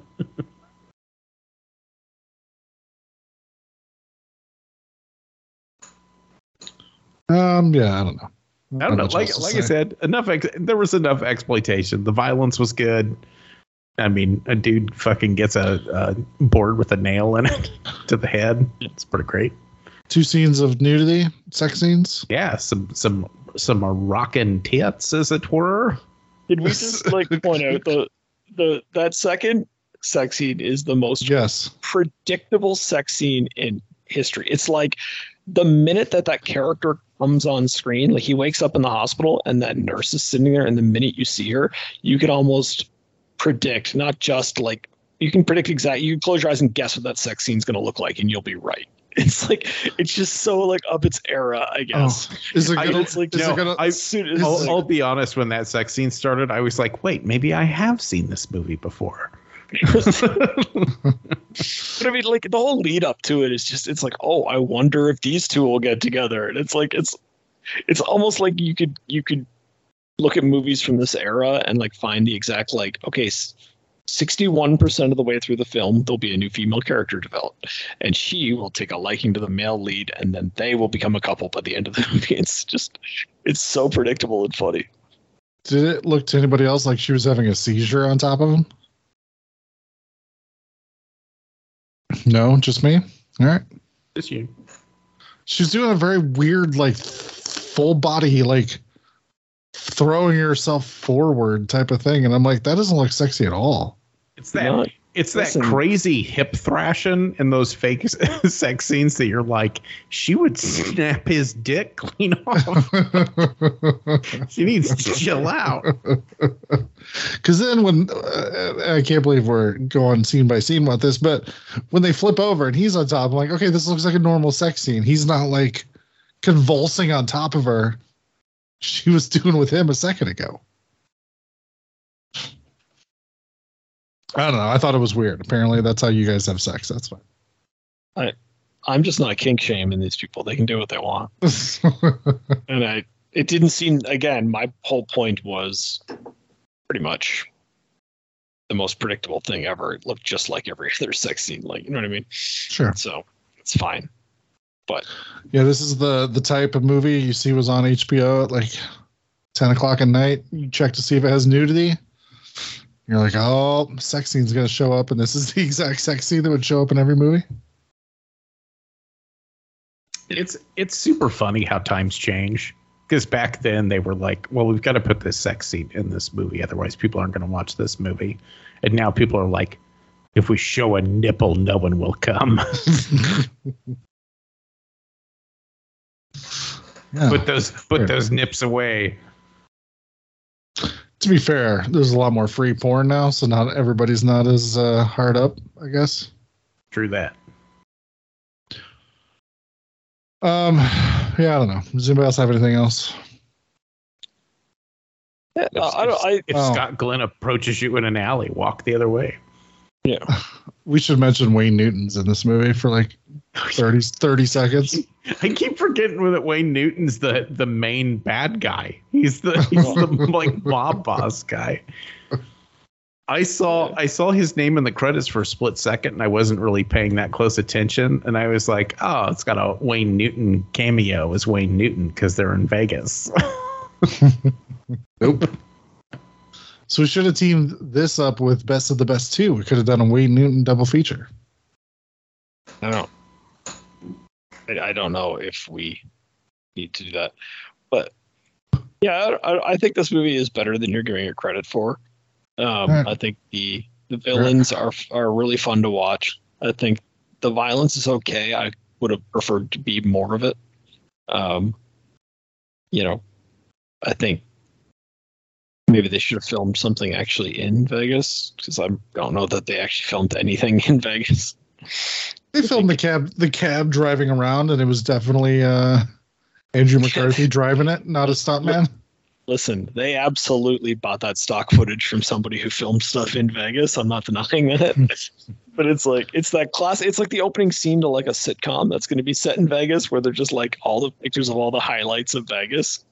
um. Yeah. I don't know. I don't know. Like like I said, enough. Ex- there was enough exploitation. The violence was good. I mean, a dude fucking gets a, a board with a nail in it to the head. It's pretty great. Two scenes of nudity, sex scenes. Yeah, some some some rockin' tits, as it were. Did we just like point out the the that second sex scene is the most Yes. predictable sex scene in history. It's like the minute that that character comes on screen, like he wakes up in the hospital and that nurse is sitting there, and the minute you see her, you can almost predict, not just like you can predict exactly. You can close your eyes and guess what that sex scene's going to look like, and you'll be right. It's like it's just so like up its era, I oh, guess. Is it gonna? it's like is no, it gonna? I- As soon as- I'll, I'll be honest. When that sex scene started, I was like, "Wait, maybe I have seen this movie before." But I mean, like the whole lead up to it is just it's like, oh, I wonder if these two will get together. And it's like it's it's almost like you could you could look at movies from this era and like find the exact like, okay, sixty-one percent of the way through the film, there'll be a new female character developed, and she will take a liking to the male lead, and then they will become a couple by the end of the movie. It's just it's so predictable and funny. Did it look to anybody else like she was having a seizure on top of him? No, just me. All right. Just you. She's doing a very weird, like full body, like throwing yourself forward type of thing, and I'm like, that doesn't look sexy at all. It's that. No, it's that crazy hip thrashing in those fake sex scenes that you're like, she would snap his dick clean off. she needs to chill out. Because then when uh, I can't believe we're going scene by scene with this, but when they flip over and he's on top, I'm like, okay, this looks like a normal sex scene. He's not like convulsing on top of her. She was doing with him a second ago. I don't know. I thought it was weird. Apparently, that's how you guys have sex. That's fine. I, I'm just not kink shaming these people. They can do what they want. and I it didn't seem again my whole point was pretty much the most predictable thing ever it looked just like every other sex scene like you know what i mean sure. so it's fine Yeah, this is the the type of movie you see was on HBO at like ten o'clock at night. You check to see if it has nudity. You're like, oh, sex scene's gonna show up, and this is the exact sex scene that would show up in every movie. It's it's super funny how times change. Because back then they were like, well, we've got to put this sex scene in this movie, otherwise people aren't going to watch this movie. And now people are like, if we show a nipple, no one will come. Yeah. put those put Fair. those nips away. to be fair, there's a lot more free porn now, so not everybody's not as uh, hard up, I guess. True that. Um, yeah, I don't know. Does anybody else have anything else? yeah, If, I don't I if Oh. Scott Glenn approaches you in an alley, walk the other way. We should mention Wayne Newton's in this movie for like 30, 30 seconds. I keep forgetting that Wayne Newton's the the main bad guy. He's the he's the like mob boss guy. I saw I saw his name in the credits for a split second, and I wasn't really paying that close attention. And I was like, "Oh, it's got a Wayne Newton cameo as Wayne Newton because they're in Vegas." Nope. So we should have teamed this up with Best of the Best too. We could have done a Wayne Newton double feature. I don't I, I don't know if we need to do that but yeah I, I think this movie is better than you're giving it credit for um Alright. I think the the villains are are really fun to watch I think the violence is okay I would have preferred to be more of it um you know I think maybe they should have filmed something actually in Vegas because I don't know that they actually filmed anything in Vegas They filmed the cab, the cab driving around, and it was definitely uh, Andrew McCarthy driving it, not a stuntman. Listen, they absolutely bought that stock footage from somebody who filmed stuff in Vegas. I'm not denying that. but it's like it's that class it's like the opening scene to like a sitcom that's going to be set in Vegas where they're just like all the pictures of all the highlights of Vegas.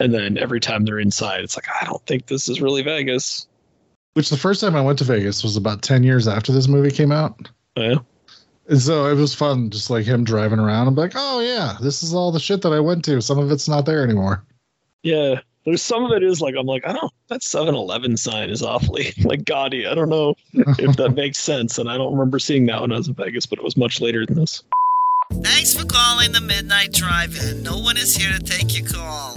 And then every time they're inside, it's like, I don't think this is really Vegas. Which the first time I went to Vegas was about ten years after this movie came out. Yeah. And so it was fun, just like him driving around. I'm like, oh yeah, this is all the shit that I went to. Some of it's not there anymore. Yeah. There's some of it is like I'm like, I don't that 7-Eleven sign is awfully like gaudy. I don't know if that makes sense. And I don't remember seeing that when I was in Vegas, but it was much later than this. Thanks for calling the Midnight Drive-In. No one is here to take your call.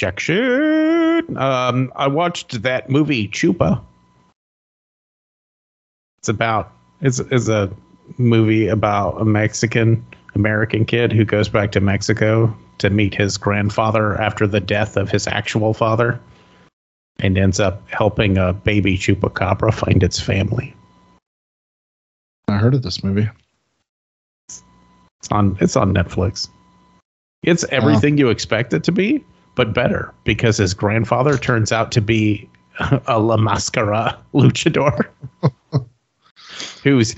Shit. Um, I watched that movie Chupa. It's about it's is a movie about a Mexican American kid who goes back to Mexico to meet his grandfather after the death of his actual father, and ends up helping a baby chupacabra find its family. I heard of this movie. It's on it's on Netflix. It's everything you expect it to be, but better because his grandfather turns out to be a La Mascara luchador. who's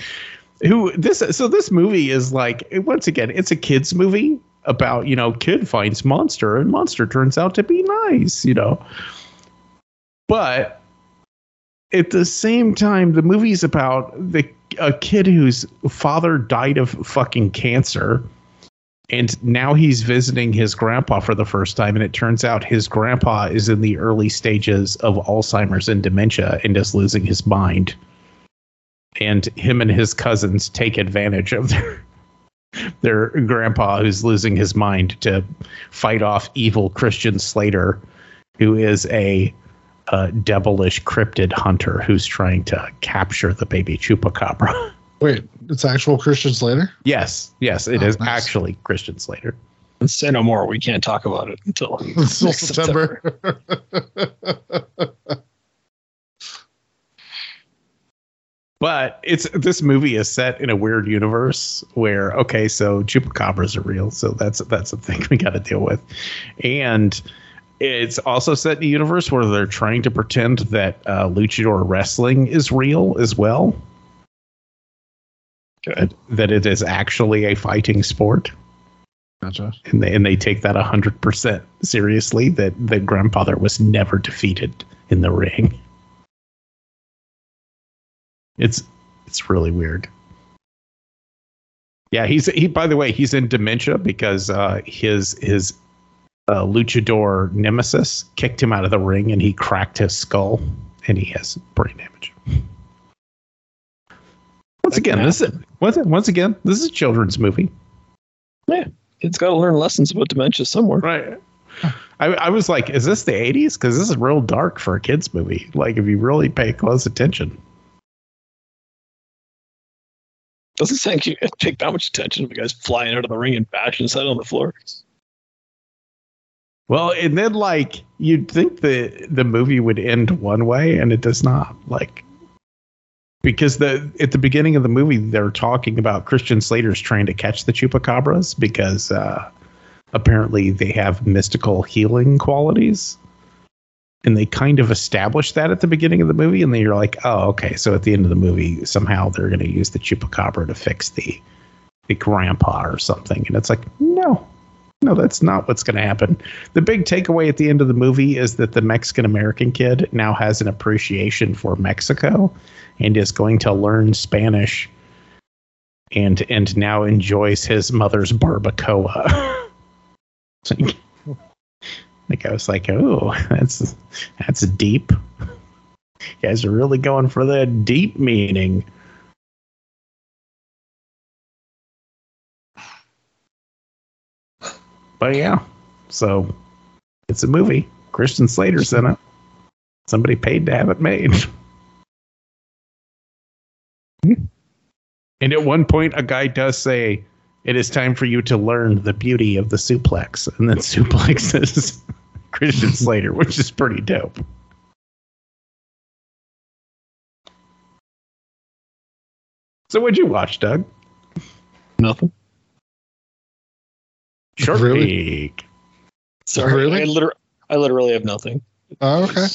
who this so this movie is like once again it's a kids movie about you know kid finds monster and monster turns out to be nice you know but at the same time the movie's about the a kid whose father died of fucking cancer and now he's visiting his grandpa for the first time and it turns out his grandpa is in the early stages of alzheimer's and dementia and is losing his mind and him and his cousins take advantage of their their grandpa who's losing his mind to fight off evil Christian Slater, who is a, a devilish cryptid hunter who's trying to capture the baby chupacabra. Wait, it's actual Christian Slater? yes, yes, it Oh, is nice. actually Christian Slater. And say no more. We can't talk about it until Until next September. But it's this movie is set in a weird universe where okay, so chupacabras are real, so that's that's a thing we got to deal with, and it's also set in a universe where they're trying to pretend that uh, luchador wrestling is real as well, Good. that it is actually a fighting sport, Gotcha. and they and they take that hundred percent seriously. That the grandfather was never defeated in the ring. It's it's really weird. Yeah, he's he. By the way, he's in dementia because uh, his his uh, luchador nemesis kicked him out of the ring and he cracked his skull and he has brain damage. Once again, this is, once, once again, this is a children's movie. Yeah, it's got to learn lessons about dementia somewhere. Right. I, I was like, is this the 80s? Because this is real dark for a kids movie. Like, if you really pay close attention. Doesn't sound you take that much attention if a guy's flying out of the ring and bashing his head on the floor. Well, and then like you'd think the the movie would end one way, and it does not. Like because the at the beginning of the movie they're talking about Christian Slater's trying to catch the chupacabras because uh, apparently they have mystical healing qualities. And they kind of establish that at the beginning of the movie, and then you're like, oh, okay. So at the end of the movie, somehow they're going to use the chupacabra to fix the the grandpa or something. And it's like, no, no, that's not what's going to happen. The big takeaway at the end of the movie is that the Mexican American kid now has an appreciation for Mexico and is going to learn Spanish and and now enjoys his mother's barbacoa. like, I was like, oh, that's that's deep. You guys are really going for the deep meaning. But yeah, so it's a movie. Christian Slater's in it. Somebody paid to have it made. and at one point, a guy does say, It is time for you to learn the beauty of the suplex. And then suplexes Christian Slater, which is pretty dope. So, what'd you watch, Doug? Nothing. Short Really? Peek. Sorry, Really? I, liter- I literally have nothing. Oh, okay.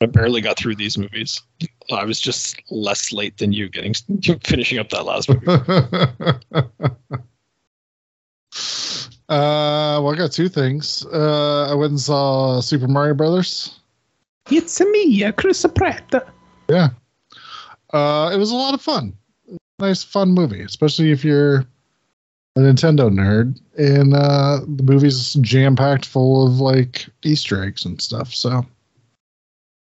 I barely got through these movies. I was just less late than you getting finishing up that last movie. uh, well, I got two things. Uh, I went and saw Super Mario Brothers. It's a me, Chris Pratt. Yeah. Uh, it was a lot of fun. Nice, fun movie, especially if you're a Nintendo nerd. And uh, the movie's jam packed full of like Easter eggs and stuff. So,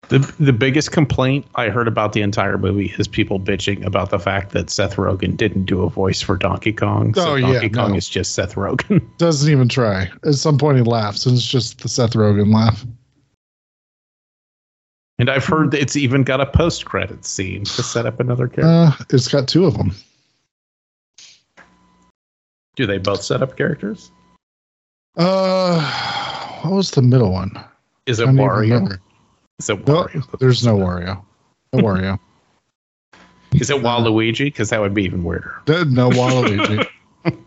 The the biggest complaint I heard about the entire movie is people bitching about the fact that Seth Rogen didn't do a voice for Donkey Kong. So Oh, yeah, Donkey Kong no. is just Seth Rogen. doesn't even try. At some point, he laughs, and it's just the Seth Rogen laugh. And I've heard that it's even got a post credit scene to set up another character. Uh, it's got two of them. Do they both set up characters? Uh, what was the middle one? Is it Wario? Is it No, Wario? there's no Wario. No Wario. Is it Waluigi? Because that would be even weirder. Uh, no Waluigi. um,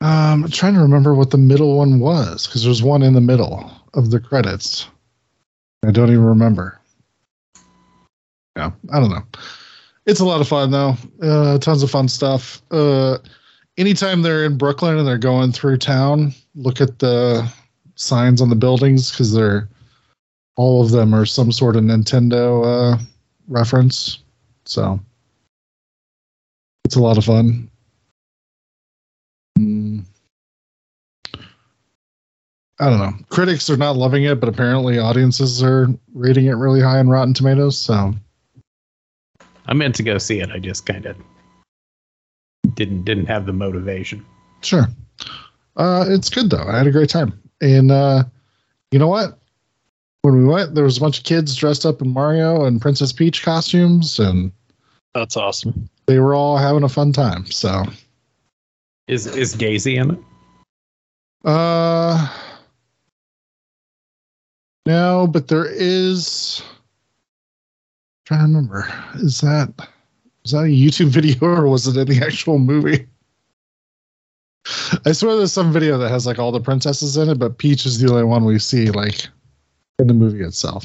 I'm trying to remember what the middle one was because there's one in the middle of the credits. I don't even remember. Yeah, I don't know. It's a lot of fun though. Uh, tons of fun stuff. Uh, anytime they're in Brooklyn and they're going through town, look at the signs on the buildings because they're all of them are some sort of Nintendo uh, reference. So it's a lot of fun. Mm. I don't know. Critics are not loving it, but apparently audiences are rating it really high on Rotten Tomatoes. So I meant to go see it. I just kind of didn't didn't have the motivation. sure, uh, it's good though. I had a great time, and uh, you know what? When we went, there was a bunch of kids dressed up in Mario and Princess Peach costumes, and That's awesome. they were all having a fun time. So Is is Daisy in it? Uh, no, but there is. Trying to remember, is that is that a YouTube video or was it in the actual movie? I swear there's some video that has like all the princesses in it, but Peach is the only one we see like in the movie itself.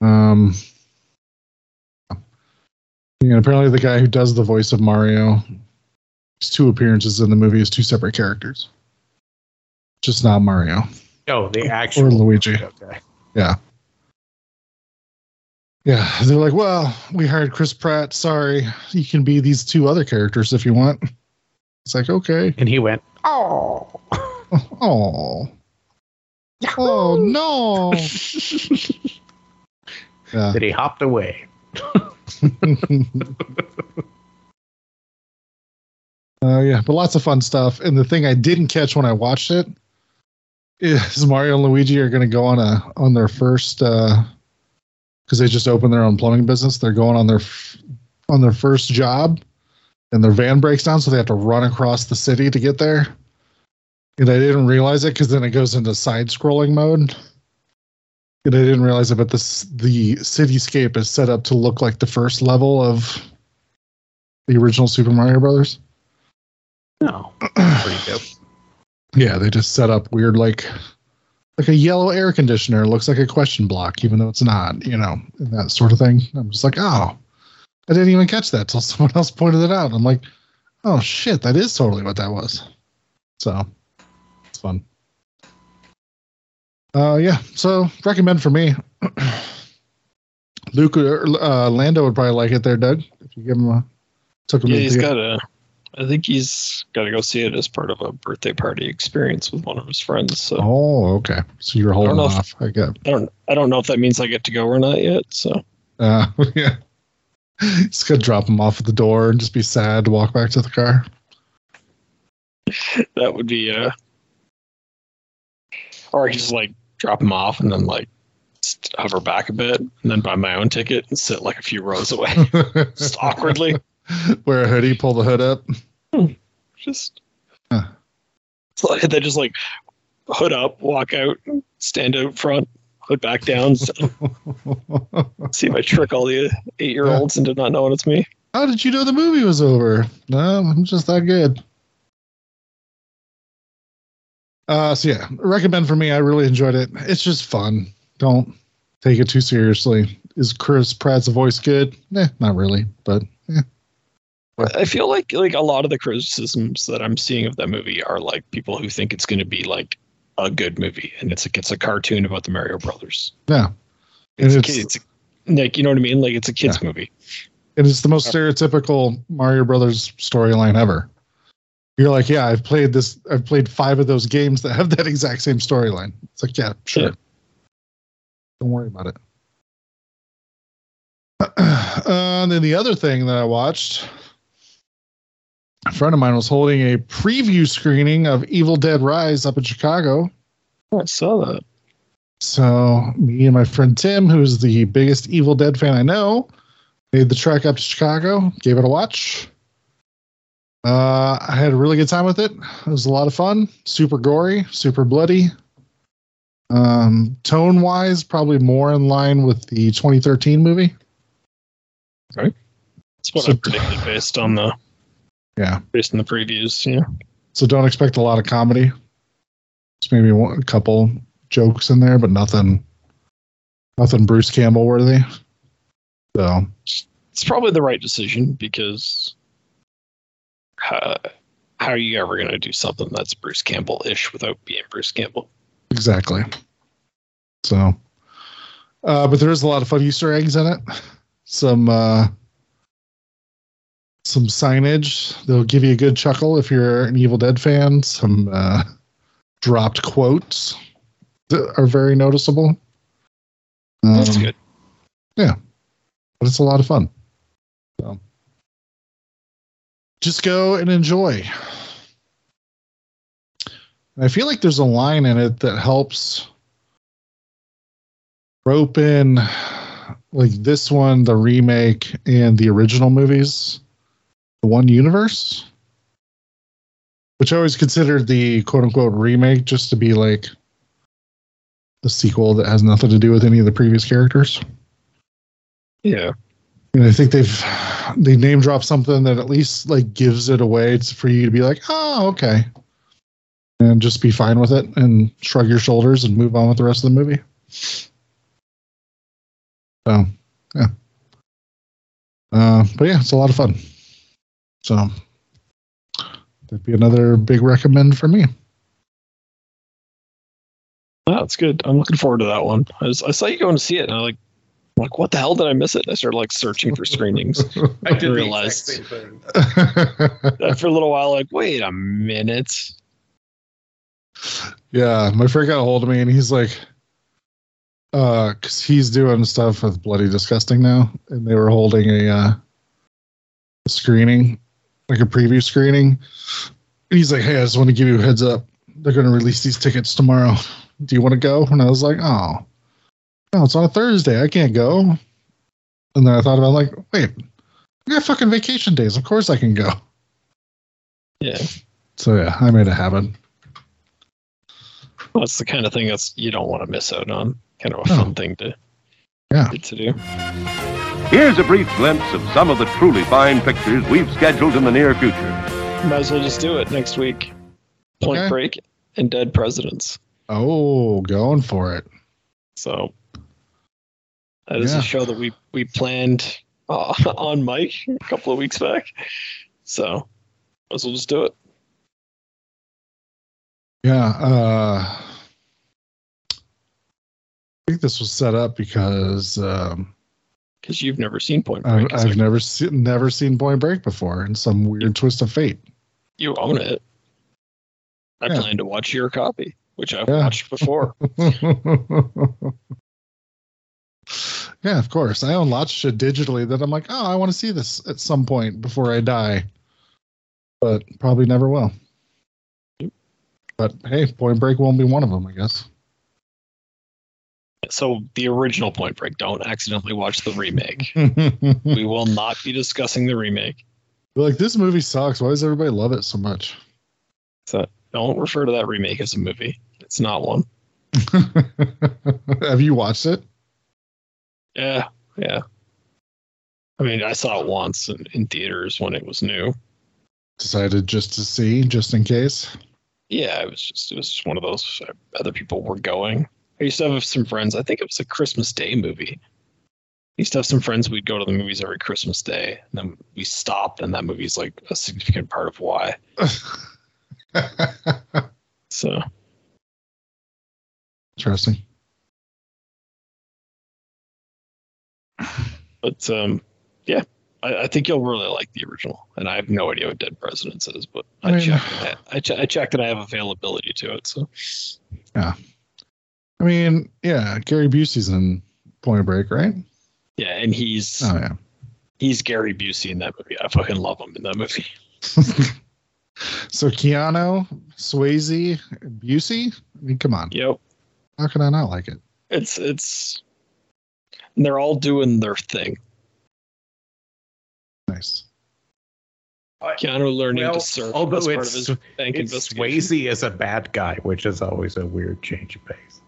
Um, and apparently the guy who does the voice of Mario, his two appearances in the movie is two separate characters. Just not Mario Oh, the actual or Luigi. Okay. Yeah. Yeah. They're like, well, we hired Chris Pratt. Sorry. You can be these two other characters if you want. It's like, okay. And he went, oh. Oh. Oh no. yeah. That he hopped away. Uh, yeah, but lots of fun stuff. And the thing I didn't catch when I watched it is Mario and Luigi are going to go on a on their first uh, because they just opened their own plumbing business. They're going on their on their first job, and their van breaks down, so they have to run across the city to get there. And I didn't realize it because then it goes into side scrolling mode. And I didn't realize it, but this the cityscape is set up to look like the first level of the original Super Mario Brothers. Oh, no. Pretty dope. Yeah, they just set up weird like like a yellow air conditioner looks like a question block, even though it's not, you know, and that sort of thing. I'm just like, oh, I didn't even catch that till someone else pointed it out. I'm like, oh shit, that is totally what that was. So it's fun. Uh yeah, so recommend for me. Luke or uh, Lando would probably like it there, Doug. If you give him a took him Yeah, he's got a. I think he's got to go see it as part of a birthday party experience with one of his friends. So Oh, okay. So you're holding if- off. I get I don't. I don't know if that means I get to go or not yet. So Uh, yeah. Just gonna drop him off at the door and just be sad to walk back to the car. That would be uh or I could just like drop him off and then like hover back a bit and then buy my own ticket and sit like a few rows away. just awkwardly. Wear a hoodie, pull the hood up. Just Huh. so they just like hood up, walk out, stand out front, hood back down, so- see if I trick all the eight year olds into not knowing it's me. How did you know the movie was over? No, I'm just that good. Uh, so yeah, recommend for me. I really enjoyed it. It's just fun. Don't take it too seriously. Is Chris Pratt's voice good? Eh, not really, but. I feel like like a lot of the criticisms that I'm seeing of that movie are like people who think it's going to be like a good movie, and it's like it's a cartoon about the Mario Brothers. yeah. It's, And a it's, kid, it's a, like you know what I mean. Like it's a kids movie. and it's the most stereotypical Mario Brothers storyline ever. You're like, yeah, I've played this. I've played five of those games that have that exact same storyline. It's like, yeah, sure. Yeah. Don't worry about it. Uh, and then the other thing that I watched, a friend of mine was holding a preview screening of Evil Dead Rise up in Chicago. Oh, I saw that. So me and my friend Tim, who's the biggest Evil Dead fan I know, made the trek up to Chicago, gave it a watch. Uh, I had a really good time with it. It was a lot of fun. Super gory, super bloody. Um, tone wise, probably more in line with the 2013 movie. Right? That's what So- I predicted based on the Yeah. based on the previews. Yeah. So don't expect a lot of comedy. Just maybe one, a couple jokes in there, but nothing, nothing Bruce Campbell worthy. So it's probably the right decision because uh, how are you ever going to do something that's Bruce Campbell ish without being Bruce Campbell? Exactly. So, uh, but there is a lot of fun Easter eggs in it. Some uh, some signage. They'll give you a good chuckle if you're an Evil Dead fan. Some uh, dropped quotes that are very noticeable. That's good. Yeah, but it's a lot of fun. So just go and enjoy. And I feel like there's a line in it that helps rope in like this one, the remake, and the original movies, the one universe. Which I always considered the quote unquote remake just to be like the sequel that has nothing to do with any of the previous characters. Yeah. And I think they've they name drop something that at least like gives it away to, for you to be like, oh, okay, and just be fine with it and shrug your shoulders and move on with the rest of the movie. So, yeah. Uh, but yeah, it's a lot of fun. So that'd be another big recommend for me. Oh, that's good. I'm looking forward to that one. I, was, I saw you going to see it, and I like, I'm like, what the hell did I miss it? And I started like searching for screenings. I did the realized. exact same. After a little while, like, wait a minute. Yeah, my friend got a hold of me and he's like, uh, cause he's doing stuff with Bloody Disgusting now, and they were holding a uh a screening, like a preview screening. And he's like, Hey, I just want to give you a heads up. They're gonna release these tickets tomorrow. Do you want to go? And I was like, Oh, no, it's on a Thursday. I can't go. And then I thought about like, wait, I got fucking vacation days. Of course I can go. Yeah. So yeah, I made it happen. That's the kind of thing that's you don't want to miss out on. Kind of a No. fun thing to, Yeah. to do. Here's a brief glimpse of some of the truly fine pictures we've scheduled in the near future. Might as well just do it next week. Point Okay. Break and Dead Presidents. Oh, going for it. So that is Yeah. a show that we we planned uh, on Mike a couple of weeks back. So might as well just do it. Yeah, uh I think this was set up because um, Because you've never seen Point I've, Break. I've never seen never seen Point Break before, in some weird twist of fate. you own it. I Yeah. plan to watch your copy, which I've Yeah. watched before. Yeah, of course. I own lots of shit digitally that I'm like, oh, I want to see this at some point before I die, but probably never will. But hey, Point Break won't be one of them, I guess. So the original Point Break. Don't accidentally watch the remake. we will not be discussing the remake. like this movie sucks. Why does everybody love it so much? So don't refer to that remake as a movie. It's not one. Have you watched it? Yeah, yeah. I mean, I saw it once in, in theaters when it was new. Decided just to see, just in case. Yeah, it was just it was just one of those. uh, Other people were going. I used to have some friends. I think it was a Christmas Day movie. I used to have some friends. We'd go to the movies every Christmas Day, and then we stopped. And that movie's like a significant part of why. So Interesting. But um, yeah, I, I think you'll really like the original. And I have no idea what Dead Presidents is, but I, I mean- checked. I, I, che- I checked and I have availability to it. So I mean, yeah, Gary Busey's in Point Break, right? yeah, and he's Oh yeah. he's Gary Busey in that movie. I fucking love him in that movie. so Keanu, Swayze, Busey. I mean, come on. Yep, How can I not like it? it's it's. And they're all doing their thing. Nice. Keanu learning Well, to surf although as part of it's- his bank It's. Swayze is a bad guy, which is always a weird change of pace.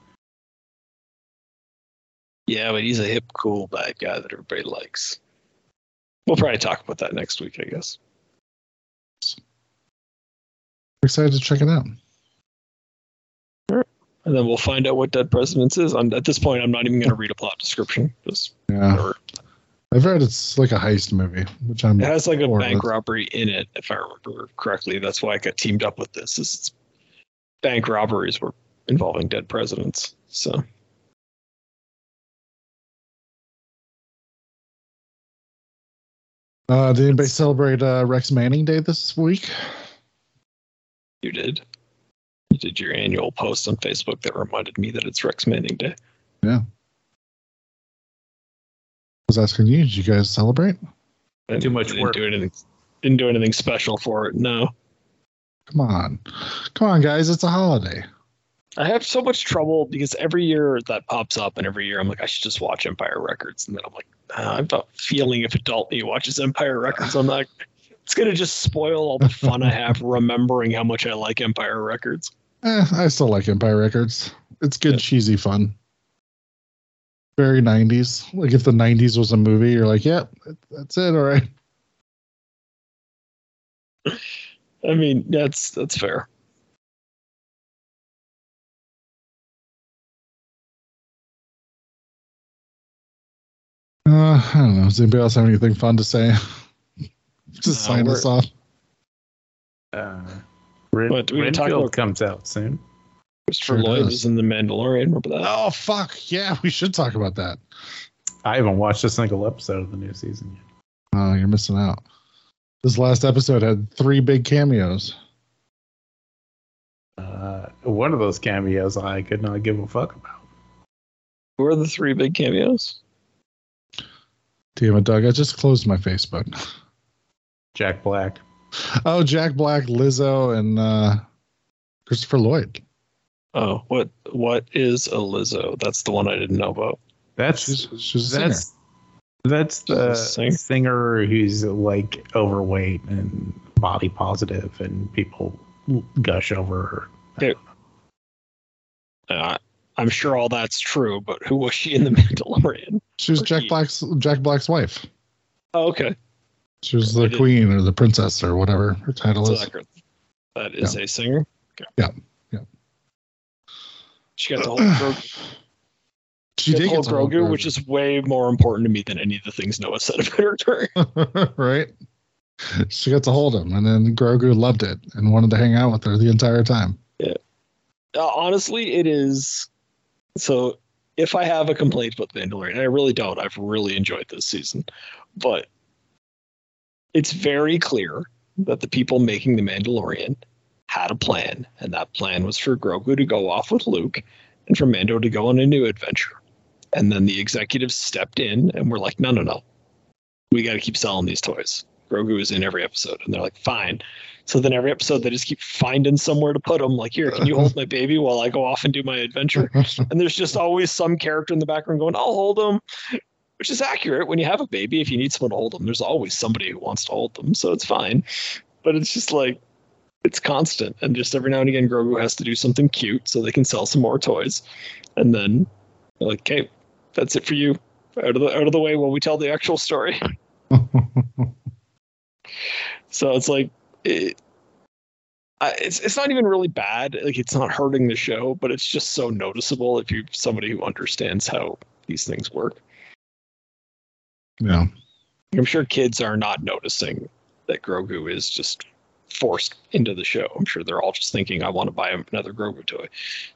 Yeah, but he's a hip, cool bad guy that everybody likes. We'll probably talk about that next week, I guess. excited to check it out. Sure. And then we'll find out what Dead Presidents is. I'm, at this point, I'm not even going to read a plot description. Just Yeah. whatever. I've heard it's like a heist movie, which I'm It has like a bank let's- robbery in it, if I remember correctly. That's why I got teamed up with this. Is it's bank robberies were involving dead presidents. So Uh, did anybody celebrate uh, Rex Manning Day this week? you did. You did your annual post on Facebook that reminded me that it's Rex Manning Day. Yeah. I was asking you, did you guys celebrate? I Too much didn't work. Do anything, didn't do anything special for it. No. Come on. Come on, guys. It's a holiday. I have so much trouble because every year that pops up, and every year I'm like, I should just watch Empire Records, and then I'm like, ah, I've a feeling if adult me watches Empire Records, I'm not. It's gonna just spoil all the fun I have remembering how much I like Empire Records. Eh, I still like Empire Records. It's good, Yeah. cheesy fun. Very 90s. Like if the 90s was a movie, you're like, yep, that's it. All right. I mean, that's that's fair. Uh, I don't know. Does anybody else have anything fun to say? Just No, sign us off. Uh, Ren- But we can talk about- comes out soon. Christopher Sure Lloyd does. was in The Mandalorian. Remember that? Oh, fuck. Yeah, we should talk about that. I haven't watched a single episode of the new season yet. Oh, you're missing out. This last episode had three big cameos. Uh, one of those cameos I could not give a fuck about. Who are the three big cameos? Damn it, Doug. I just closed my Facebook. Jack Black. Oh, Jack Black, Lizzo, and uh, Christopher Lloyd. Oh, what what is a Lizzo? That's the one I didn't know about. That's She's, she's a singer. that's that's the singer. singer who's like overweight and body positive, and people gush over her. Okay. I'm sure all that's true, but who was she in The Mandalorian? She was Or Jack he. Black's Jack Black's wife. Oh, okay. She was the queen or the princess or whatever her title is. that, is a singer. Okay. Yeah, yeah. She got the whole Grogu, She got did the whole get to hold Grogu, which is way more important to me than any of the things Noah said about her. career. right. She got to hold him, and then Grogu loved it and wanted to hang out with her the entire time. Uh, honestly, it is. So, if I have a complaint about the Mandalorian, and I really don't, I've really enjoyed this season, but it's very clear that the people making the Mandalorian had a plan, and that plan was for Grogu to go off with Luke, and for Mando to go on a new adventure. And then the executives stepped in and were like, no, no, no. We got to keep selling these toys. Grogu is in every episode. And they're like, fine. So then every episode, they just keep finding somewhere to put them. Like, here, can you hold my baby while I go off and do my adventure? and there's just always some character in the background going, I'll hold him, which is accurate. When you have a baby, if you need someone to hold them, there's always somebody who wants to hold them. So it's fine. But it's just like, it's constant. And just every now and again, Grogu has to do something cute so they can sell some more toys. And then, like, okay, that's it for you. Out of the out of the way while we tell the actual story. so it's like it, I, it's it's not even really bad. Like it's not hurting the show, but it's just so noticeable if you're somebody who understands how these things work. yeah. I'm sure kids are not noticing that Grogu is just forced into the show. I'm sure they're all just thinking, "I want to buy another Grogu toy,"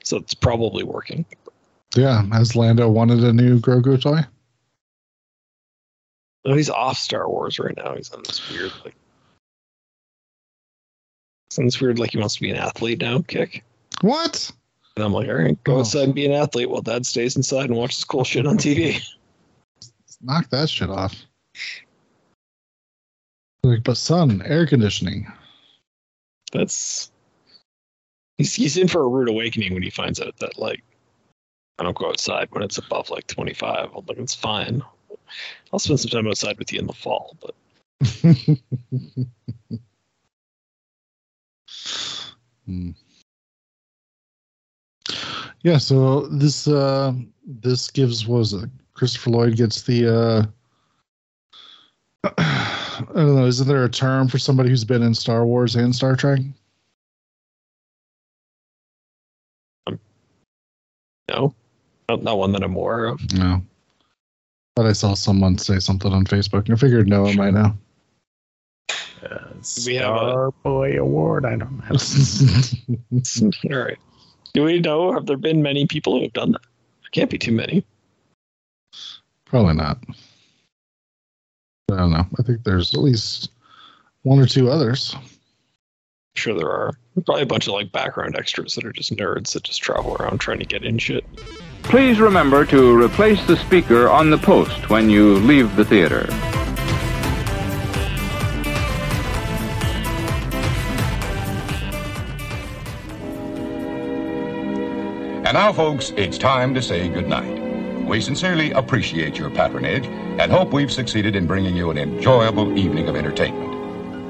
so it's probably working. Yeah. Has Lando wanted a new Grogu toy? Oh, he's off Star Wars right now. He's on this weird like. This weird like he wants to be an athlete now kick. What? And I'm like, all right, go Oh. outside and be an athlete while dad stays inside and watches cool shit on TV. Knock that shit off. Like, but son, air conditioning. That's he's he's in for a rude awakening when he finds out that like I don't go outside when it's above like 25. I'm like, it's fine. I'll spend some time outside with you in the fall, but Hmm. Yeah, so this uh this gives what was it Christopher Lloyd gets the uh I don't know, isn't there a term for somebody who's been in Star Wars and Star Trek? no, not, not one that I'm aware of. No. But I saw someone say something on Facebook and I figured no Noah might know. Uh, We have a- Boy Award. I don't know. All right. Do we know? Have there been many people who have done that? There can't be too many. Probably not. I don't know. I think there's at least one or two others. Sure there are. Probably a bunch of like background extras that are just nerds that just travel around trying to get in shit. Please remember to replace the speaker on the post when you leave the theater. And now, folks, it's time to say goodnight. We sincerely appreciate your patronage and hope we've succeeded in bringing you an enjoyable evening of entertainment.